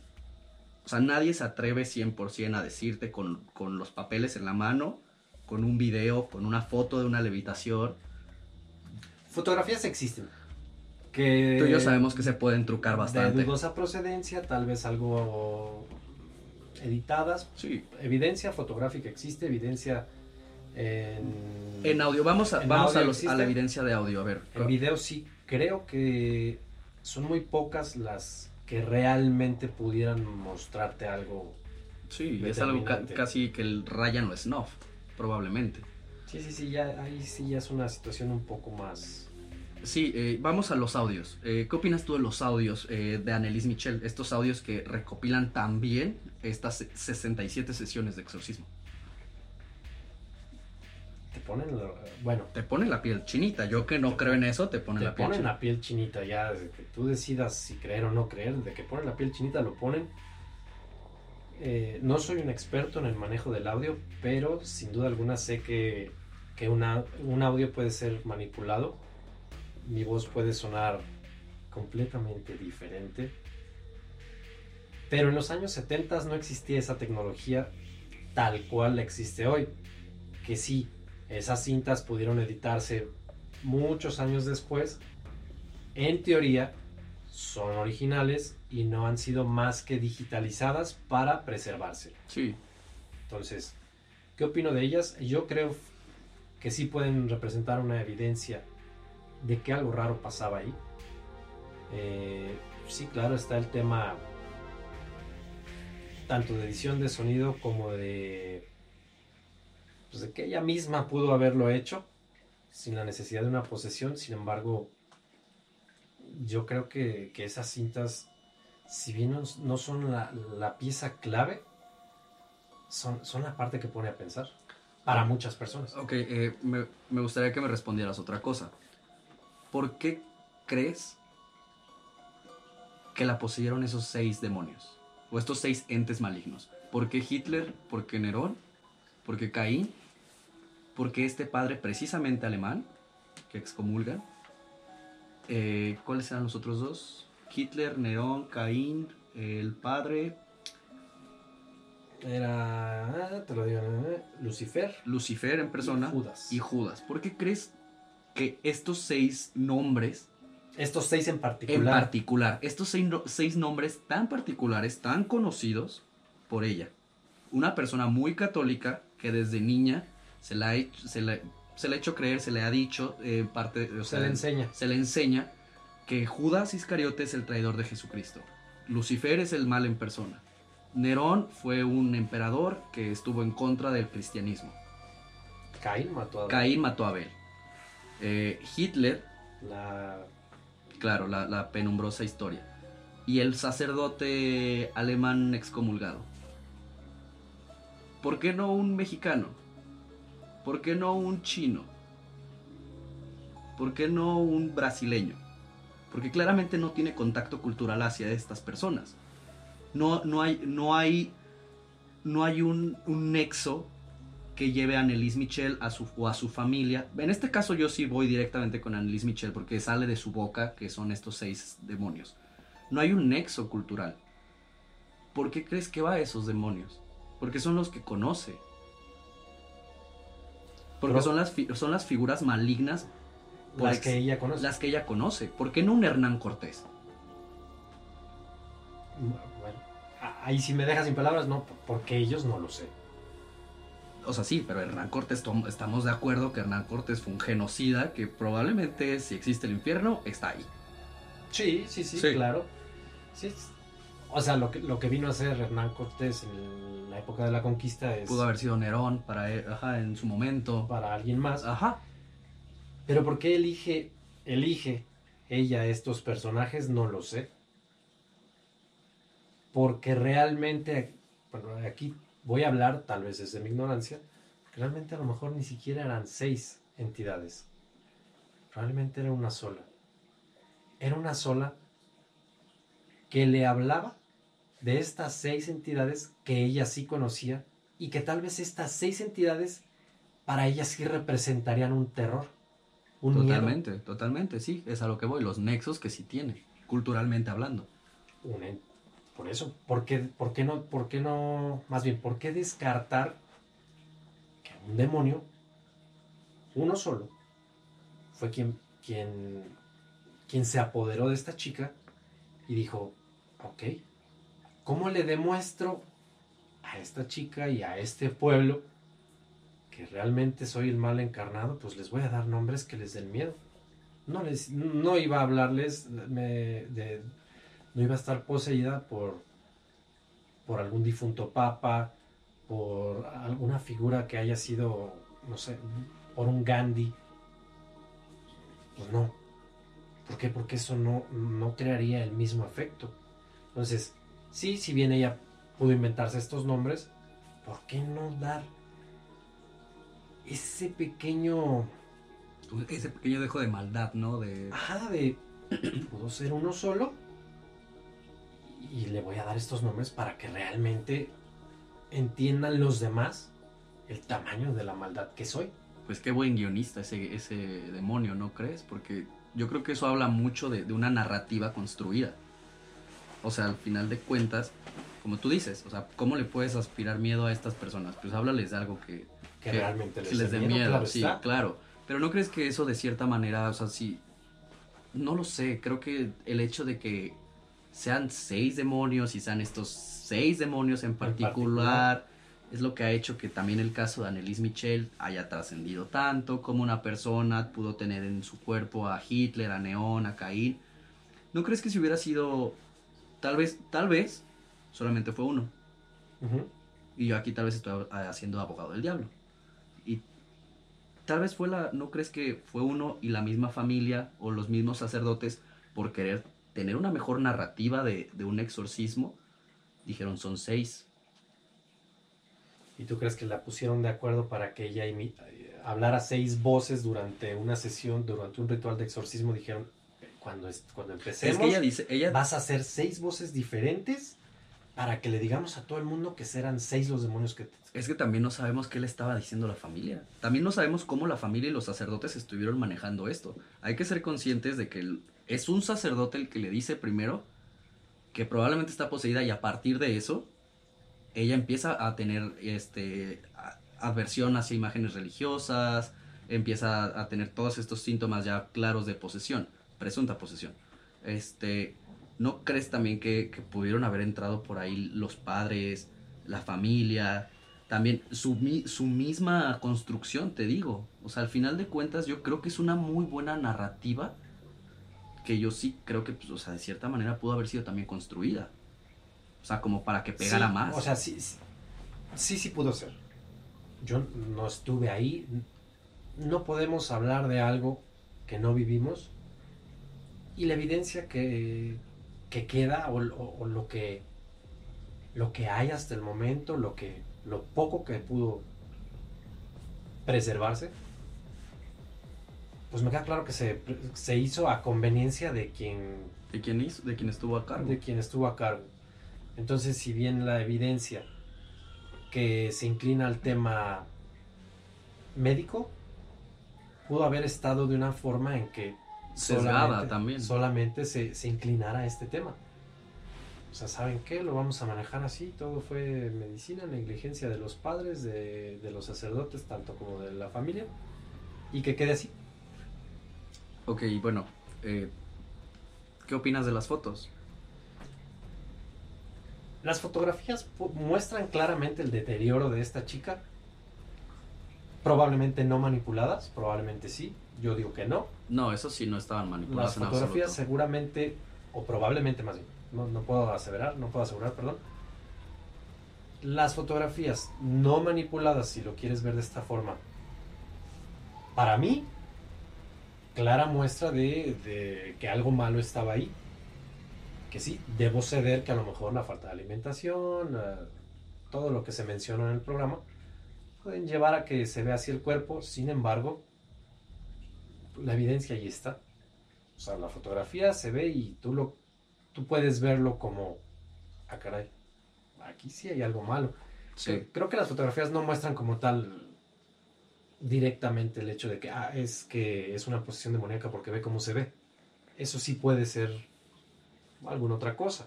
O sea, nadie se atreve 100% a decirte con, con los papeles en la mano, con un video, con una foto de una levitación. fotografías existen. Que Tú y yo sabemos que se pueden trucar De bastante. dudosa procedencia, tal vez algo editadas. Sí. Evidencia fotográfica existe, evidencia en, En audio, vamos a, ¿En vamos a, los- a la evidencia de audio. A ver, en video sí. Creo que son muy pocas las que realmente pudieran mostrarte algo. sí, es algo ca- casi que el rayan lo snuff, probablemente. Sí, sí, sí, ya, ahí sí ya es una situación un poco más... Sí, eh, vamos a los audios. Eh, ¿Qué opinas tú de los audios eh, de Annelise Michel? Estos audios que recopilan también estas se- 67 sesiones de exorcismo. Te ponen, lo- bueno, Te pone la piel chinita. Yo que no creo en eso, te pone te la piel ponen chinita. la piel chinita ya, que tú decidas si creer o no creer, de que ponen la piel chinita lo ponen. Eh, no soy un experto en el manejo del audio, pero sin duda alguna sé que, que una- un audio puede ser manipulado. Mi voz puede sonar completamente diferente. Pero en los años 70 no existía esa tecnología tal cual la existe hoy. Que sí, esas cintas pudieron editarse muchos años después. En teoría, son originales y no han sido más que digitalizadas para preservarse. Sí, Entonces, ¿qué opino de ellas? Yo creo que sí pueden representar una evidencia de que algo raro pasaba ahí. Eh, sí, claro, está el tema tanto de edición de sonido como de, pues, de que ella misma pudo haberlo hecho sin la necesidad de una posesión. Sin embargo, yo creo que, que esas cintas, si bien no, son la, la pieza clave, son, son la parte que pone a pensar para muchas personas. ok. eh, me, me gustaría que me respondieras otra cosa. ¿Por qué crees que la poseyeron esos seis demonios? O estos seis entes malignos. ¿Por qué Hitler? ¿Por qué Nerón? ¿Por qué Caín? ¿Por qué este padre precisamente alemán que excomulgan? Eh, ¿Cuáles eran los otros dos? Hitler, Nerón, Caín, el padre, Era, ah, te lo digo, eh, Lucifer Lucifer en persona y Judas. y Judas. ¿Por qué crees que estos seis nombres Estos seis en en particular. particular, estos seis, seis nombres tan particulares, tan conocidos por ella. Una persona muy católica que desde niña se la se la- se le ha hecho creer, se le ha dicho, eh, parte, o se sea, le enseña. se le enseña que Judas Iscariote es el traidor de Jesucristo. Lucifer es el mal en persona. Nerón fue un emperador que estuvo en contra del cristianismo. Caín mató a Caín mató a Abel. Eh, Hitler la Claro, la, penumbrosa historia. y el sacerdote alemán excomulgado. ¿Por qué no un mexicano? ¿Por qué no un chino? ¿Por qué no un brasileño? Porque claramente no tiene contacto cultural hacia estas personas. No, no hay, no hay, no hay un nexo que lleve a Annelise Michel a su, o a su familia. En este caso yo sí voy directamente con Annelise Michel porque sale de su boca que son estos seis demonios. No hay un nexo cultural. ¿Por qué crees que va a esos demonios? Porque son los que conoce. Porque Pero- son, las, son las figuras malignas Las ex- que ella conoce. las que ella conoce. ¿Por qué no un Hernán Cortés? Bueno, a- ahí si me dejas sin palabras, no, porque ellos no lo sé. O sea, sí, pero Hernán Cortés, estamos de acuerdo que Hernán Cortés fue un genocida que probablemente si existe el infierno, está ahí. Sí, sí, sí, Sí. claro. Sí, o sea, lo que, lo que vino a hacer Hernán Cortés en la época de la conquista es Pudo haber sido Nerón para él, ajá, en su momento. para alguien más. Ajá. Pero ¿por qué elige, elige ella estos personajes? No lo sé. Porque realmente, bueno, aquí voy a hablar, tal vez desde mi ignorancia, realmente a lo mejor ni siquiera eran seis entidades. Probablemente era una sola. Era una sola que le hablaba de estas seis entidades que ella sí conocía y que tal vez estas seis entidades para ella sí representarían un terror. Un miedo. Totalmente, totalmente, sí, es a lo que voy, los nexos que sí tiene, culturalmente hablando. un en- por eso, ¿por qué, por qué no, por qué no, más bien, por qué descartar que un demonio, uno solo, fue quien, quien, quien se apoderó de esta chica y dijo, ok, ¿cómo le demuestro a esta chica y a este pueblo que realmente soy el mal encarnado? Pues les voy a dar nombres que les den miedo. No, les, no iba a hablarles me- de, no iba a estar poseída por, por algún difunto papa, por alguna figura que haya sido, no sé, por un Gandhi. Pues no. ¿Por qué? Porque eso no, no crearía el mismo efecto. Entonces, sí, si bien ella pudo inventarse estos nombres, ¿por qué no dar ese pequeño Ese pequeño dejo de maldad, ¿no? De... Ajá, de. Pudo ser uno solo. Y le voy a dar estos nombres para que realmente entiendan los demás el tamaño de la maldad que soy. Pues qué buen guionista ese, ese demonio, ¿no crees? Porque yo creo que eso habla mucho de, de una narrativa construida. O sea, al final de cuentas, como tú dices, o sea, ¿cómo le puedes aspirar miedo a estas personas? Pues háblales de algo que, Que, Que- realmente les, que les dé miedo, claro sí, está. claro. Pero ¿no crees que eso de cierta manera, o sea, sí, no lo sé, creo que el hecho de que sean seis demonios y sean estos seis demonios en particular, particular. es lo que ha hecho que también el caso de Annelise Michel haya trascendido tanto, como una persona pudo tener en su cuerpo a Hitler, a Neón, a Caín. ¿No crees que si hubiera sido, tal vez, tal vez, solamente fue uno? Y yo aquí tal vez estoy haciendo abogado del diablo. Y tal vez fue la, ¿no crees que fue uno y la misma familia o los mismos sacerdotes por querer tener una mejor narrativa de, de un exorcismo? Dijeron, son seis. ¿Y tú crees que la pusieron de acuerdo para que ella hablara seis voces durante una sesión, durante un ritual de exorcismo? Dijeron, cuando, es, cuando empecemos, Es que ella dice, ella, vas a hacer seis voces diferentes para que le digamos a todo el mundo que serán seis los demonios que... es que también no sabemos qué le estaba diciendo la familia. También no sabemos cómo la familia y los sacerdotes estuvieron manejando esto. Hay que ser conscientes de que el- es un sacerdote el que le dice primero que probablemente está poseída y a partir de eso ella empieza a tener este a- adversión hacia imágenes religiosas, empieza a, tener todos estos síntomas ya claros de posesión, presunta posesión. Este, ¿no crees también que, que pudieron haber entrado por ahí los padres, la familia, también su, su misma construcción, te digo? O sea, al final de cuentas yo creo que es una muy buena narrativa que yo sí creo que, pues, o sea, de cierta manera pudo haber sido también construida. O sea, como para que pegara Sí, más. O sea, sí, sí, sí, sí pudo ser. Yo no estuve ahí. No podemos hablar de algo que no vivimos. Y la evidencia que, que queda o, o- o lo que lo que hay hasta el momento, lo que lo poco que pudo preservarse, pues me queda claro que se, se hizo a conveniencia de quien ¿De quién, hizo? ¿De quién estuvo a cargo? de quien estuvo a cargo. Entonces, si bien la evidencia que se inclina al tema médico, pudo haber estado de una forma en que Sesgada solamente- también. solamente se, se inclinara a este tema. O sea, ¿saben qué? Lo vamos a manejar así. Todo fue medicina, negligencia de los padres, de, de los sacerdotes, tanto como de la familia. Y que quede así. Ok, bueno, eh, ¿qué opinas de las fotos? Las fotografías muestran claramente el deterioro de esta chica. Probablemente no manipuladas, probablemente sí. Yo digo que no. No, eso sí no estaban manipuladas Las en fotografías absoluto. seguramente, o probablemente más bien, no, no puedo aseverar, no puedo asegurar, perdón. Las fotografías no manipuladas, si lo quieres ver de esta forma, para mí, clara muestra de, de que algo malo estaba ahí. Que sí, debo ceder que a lo mejor la falta de alimentación, todo lo que se mencionó en el programa, pueden llevar a que se vea así el cuerpo. Sin embargo, la evidencia ahí está. O sea, la fotografía se ve y tú lo tú puedes verlo como ah caray. Aquí sí hay algo malo. Sí, Creo que las fotografías no muestran como tal directamente el hecho de que ah, es que es una posición demoníaca porque ve cómo se ve. Eso sí puede ser alguna otra cosa.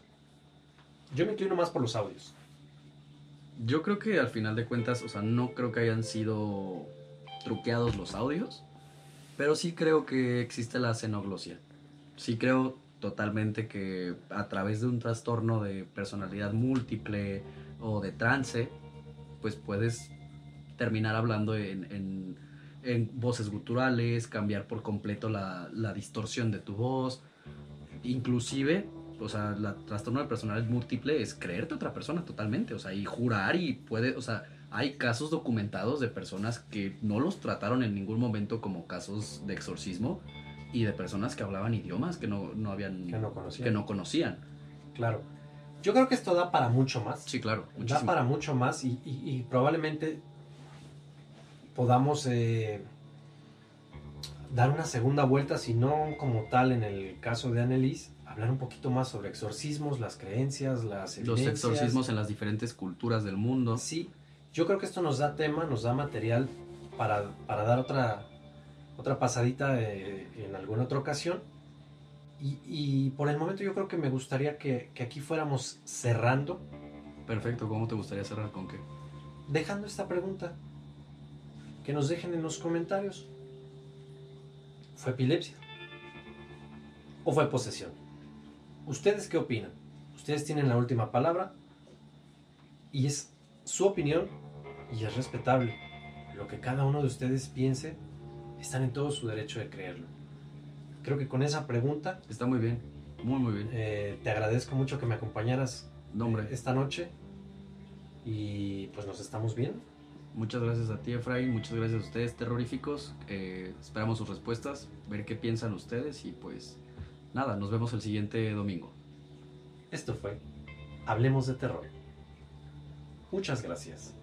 Yo me inclino más por los audios. yo creo que al final de cuentas, o sea, no creo que hayan sido truqueados los audios, pero sí creo que existe la xenoglosia. Sí creo totalmente que a través de un trastorno de personalidad múltiple o de trance, pues puedes terminar hablando en, en- en voces guturales, cambiar por completo la, la distorsión de tu voz, inclusive, o sea, la trastorno de personalidad múltiple es creerte otra persona totalmente, o sea, y jurar y puede, o sea, hay casos documentados de personas que no los trataron en ningún momento como casos de exorcismo y de personas que hablaban idiomas que no, no habían, Que no conocían. que no conocían. Claro. Yo creo que esto da para mucho más. Sí, claro, da muchísimo. para mucho más y, y- y probablemente podamos eh, dar una segunda vuelta, si no como tal en el caso de Annelies, hablar un poquito más sobre exorcismos, las creencias, las Los evidencias. exorcismos en las diferentes culturas del mundo. Sí, yo creo que esto nos da tema, nos da material para, para dar otra, otra pasadita eh, en alguna otra ocasión. Y, y por el momento yo creo que me gustaría que, que aquí fuéramos cerrando, Perfecto, ¿cómo te gustaría cerrar con qué? dejando esta pregunta. Que nos dejen en los comentarios. ¿Fue epilepsia? ¿O fue posesión? ¿Ustedes qué opinan? Ustedes tienen la última palabra y es su opinión y es respetable. Lo que cada uno de ustedes piense, están en todo su derecho de creerlo. Creo que con esa pregunta Está muy bien, muy, muy bien. eh, te agradezco mucho que me acompañaras No, hombre. eh, esta noche y pues nos estamos viendo. Muchas gracias a ti, Efraín. Muchas gracias a ustedes, terroríficos. Eh, esperamos sus respuestas, ver qué piensan ustedes y pues nada, nos vemos el siguiente domingo. Esto fue Hablemos de Terror. Muchas gracias.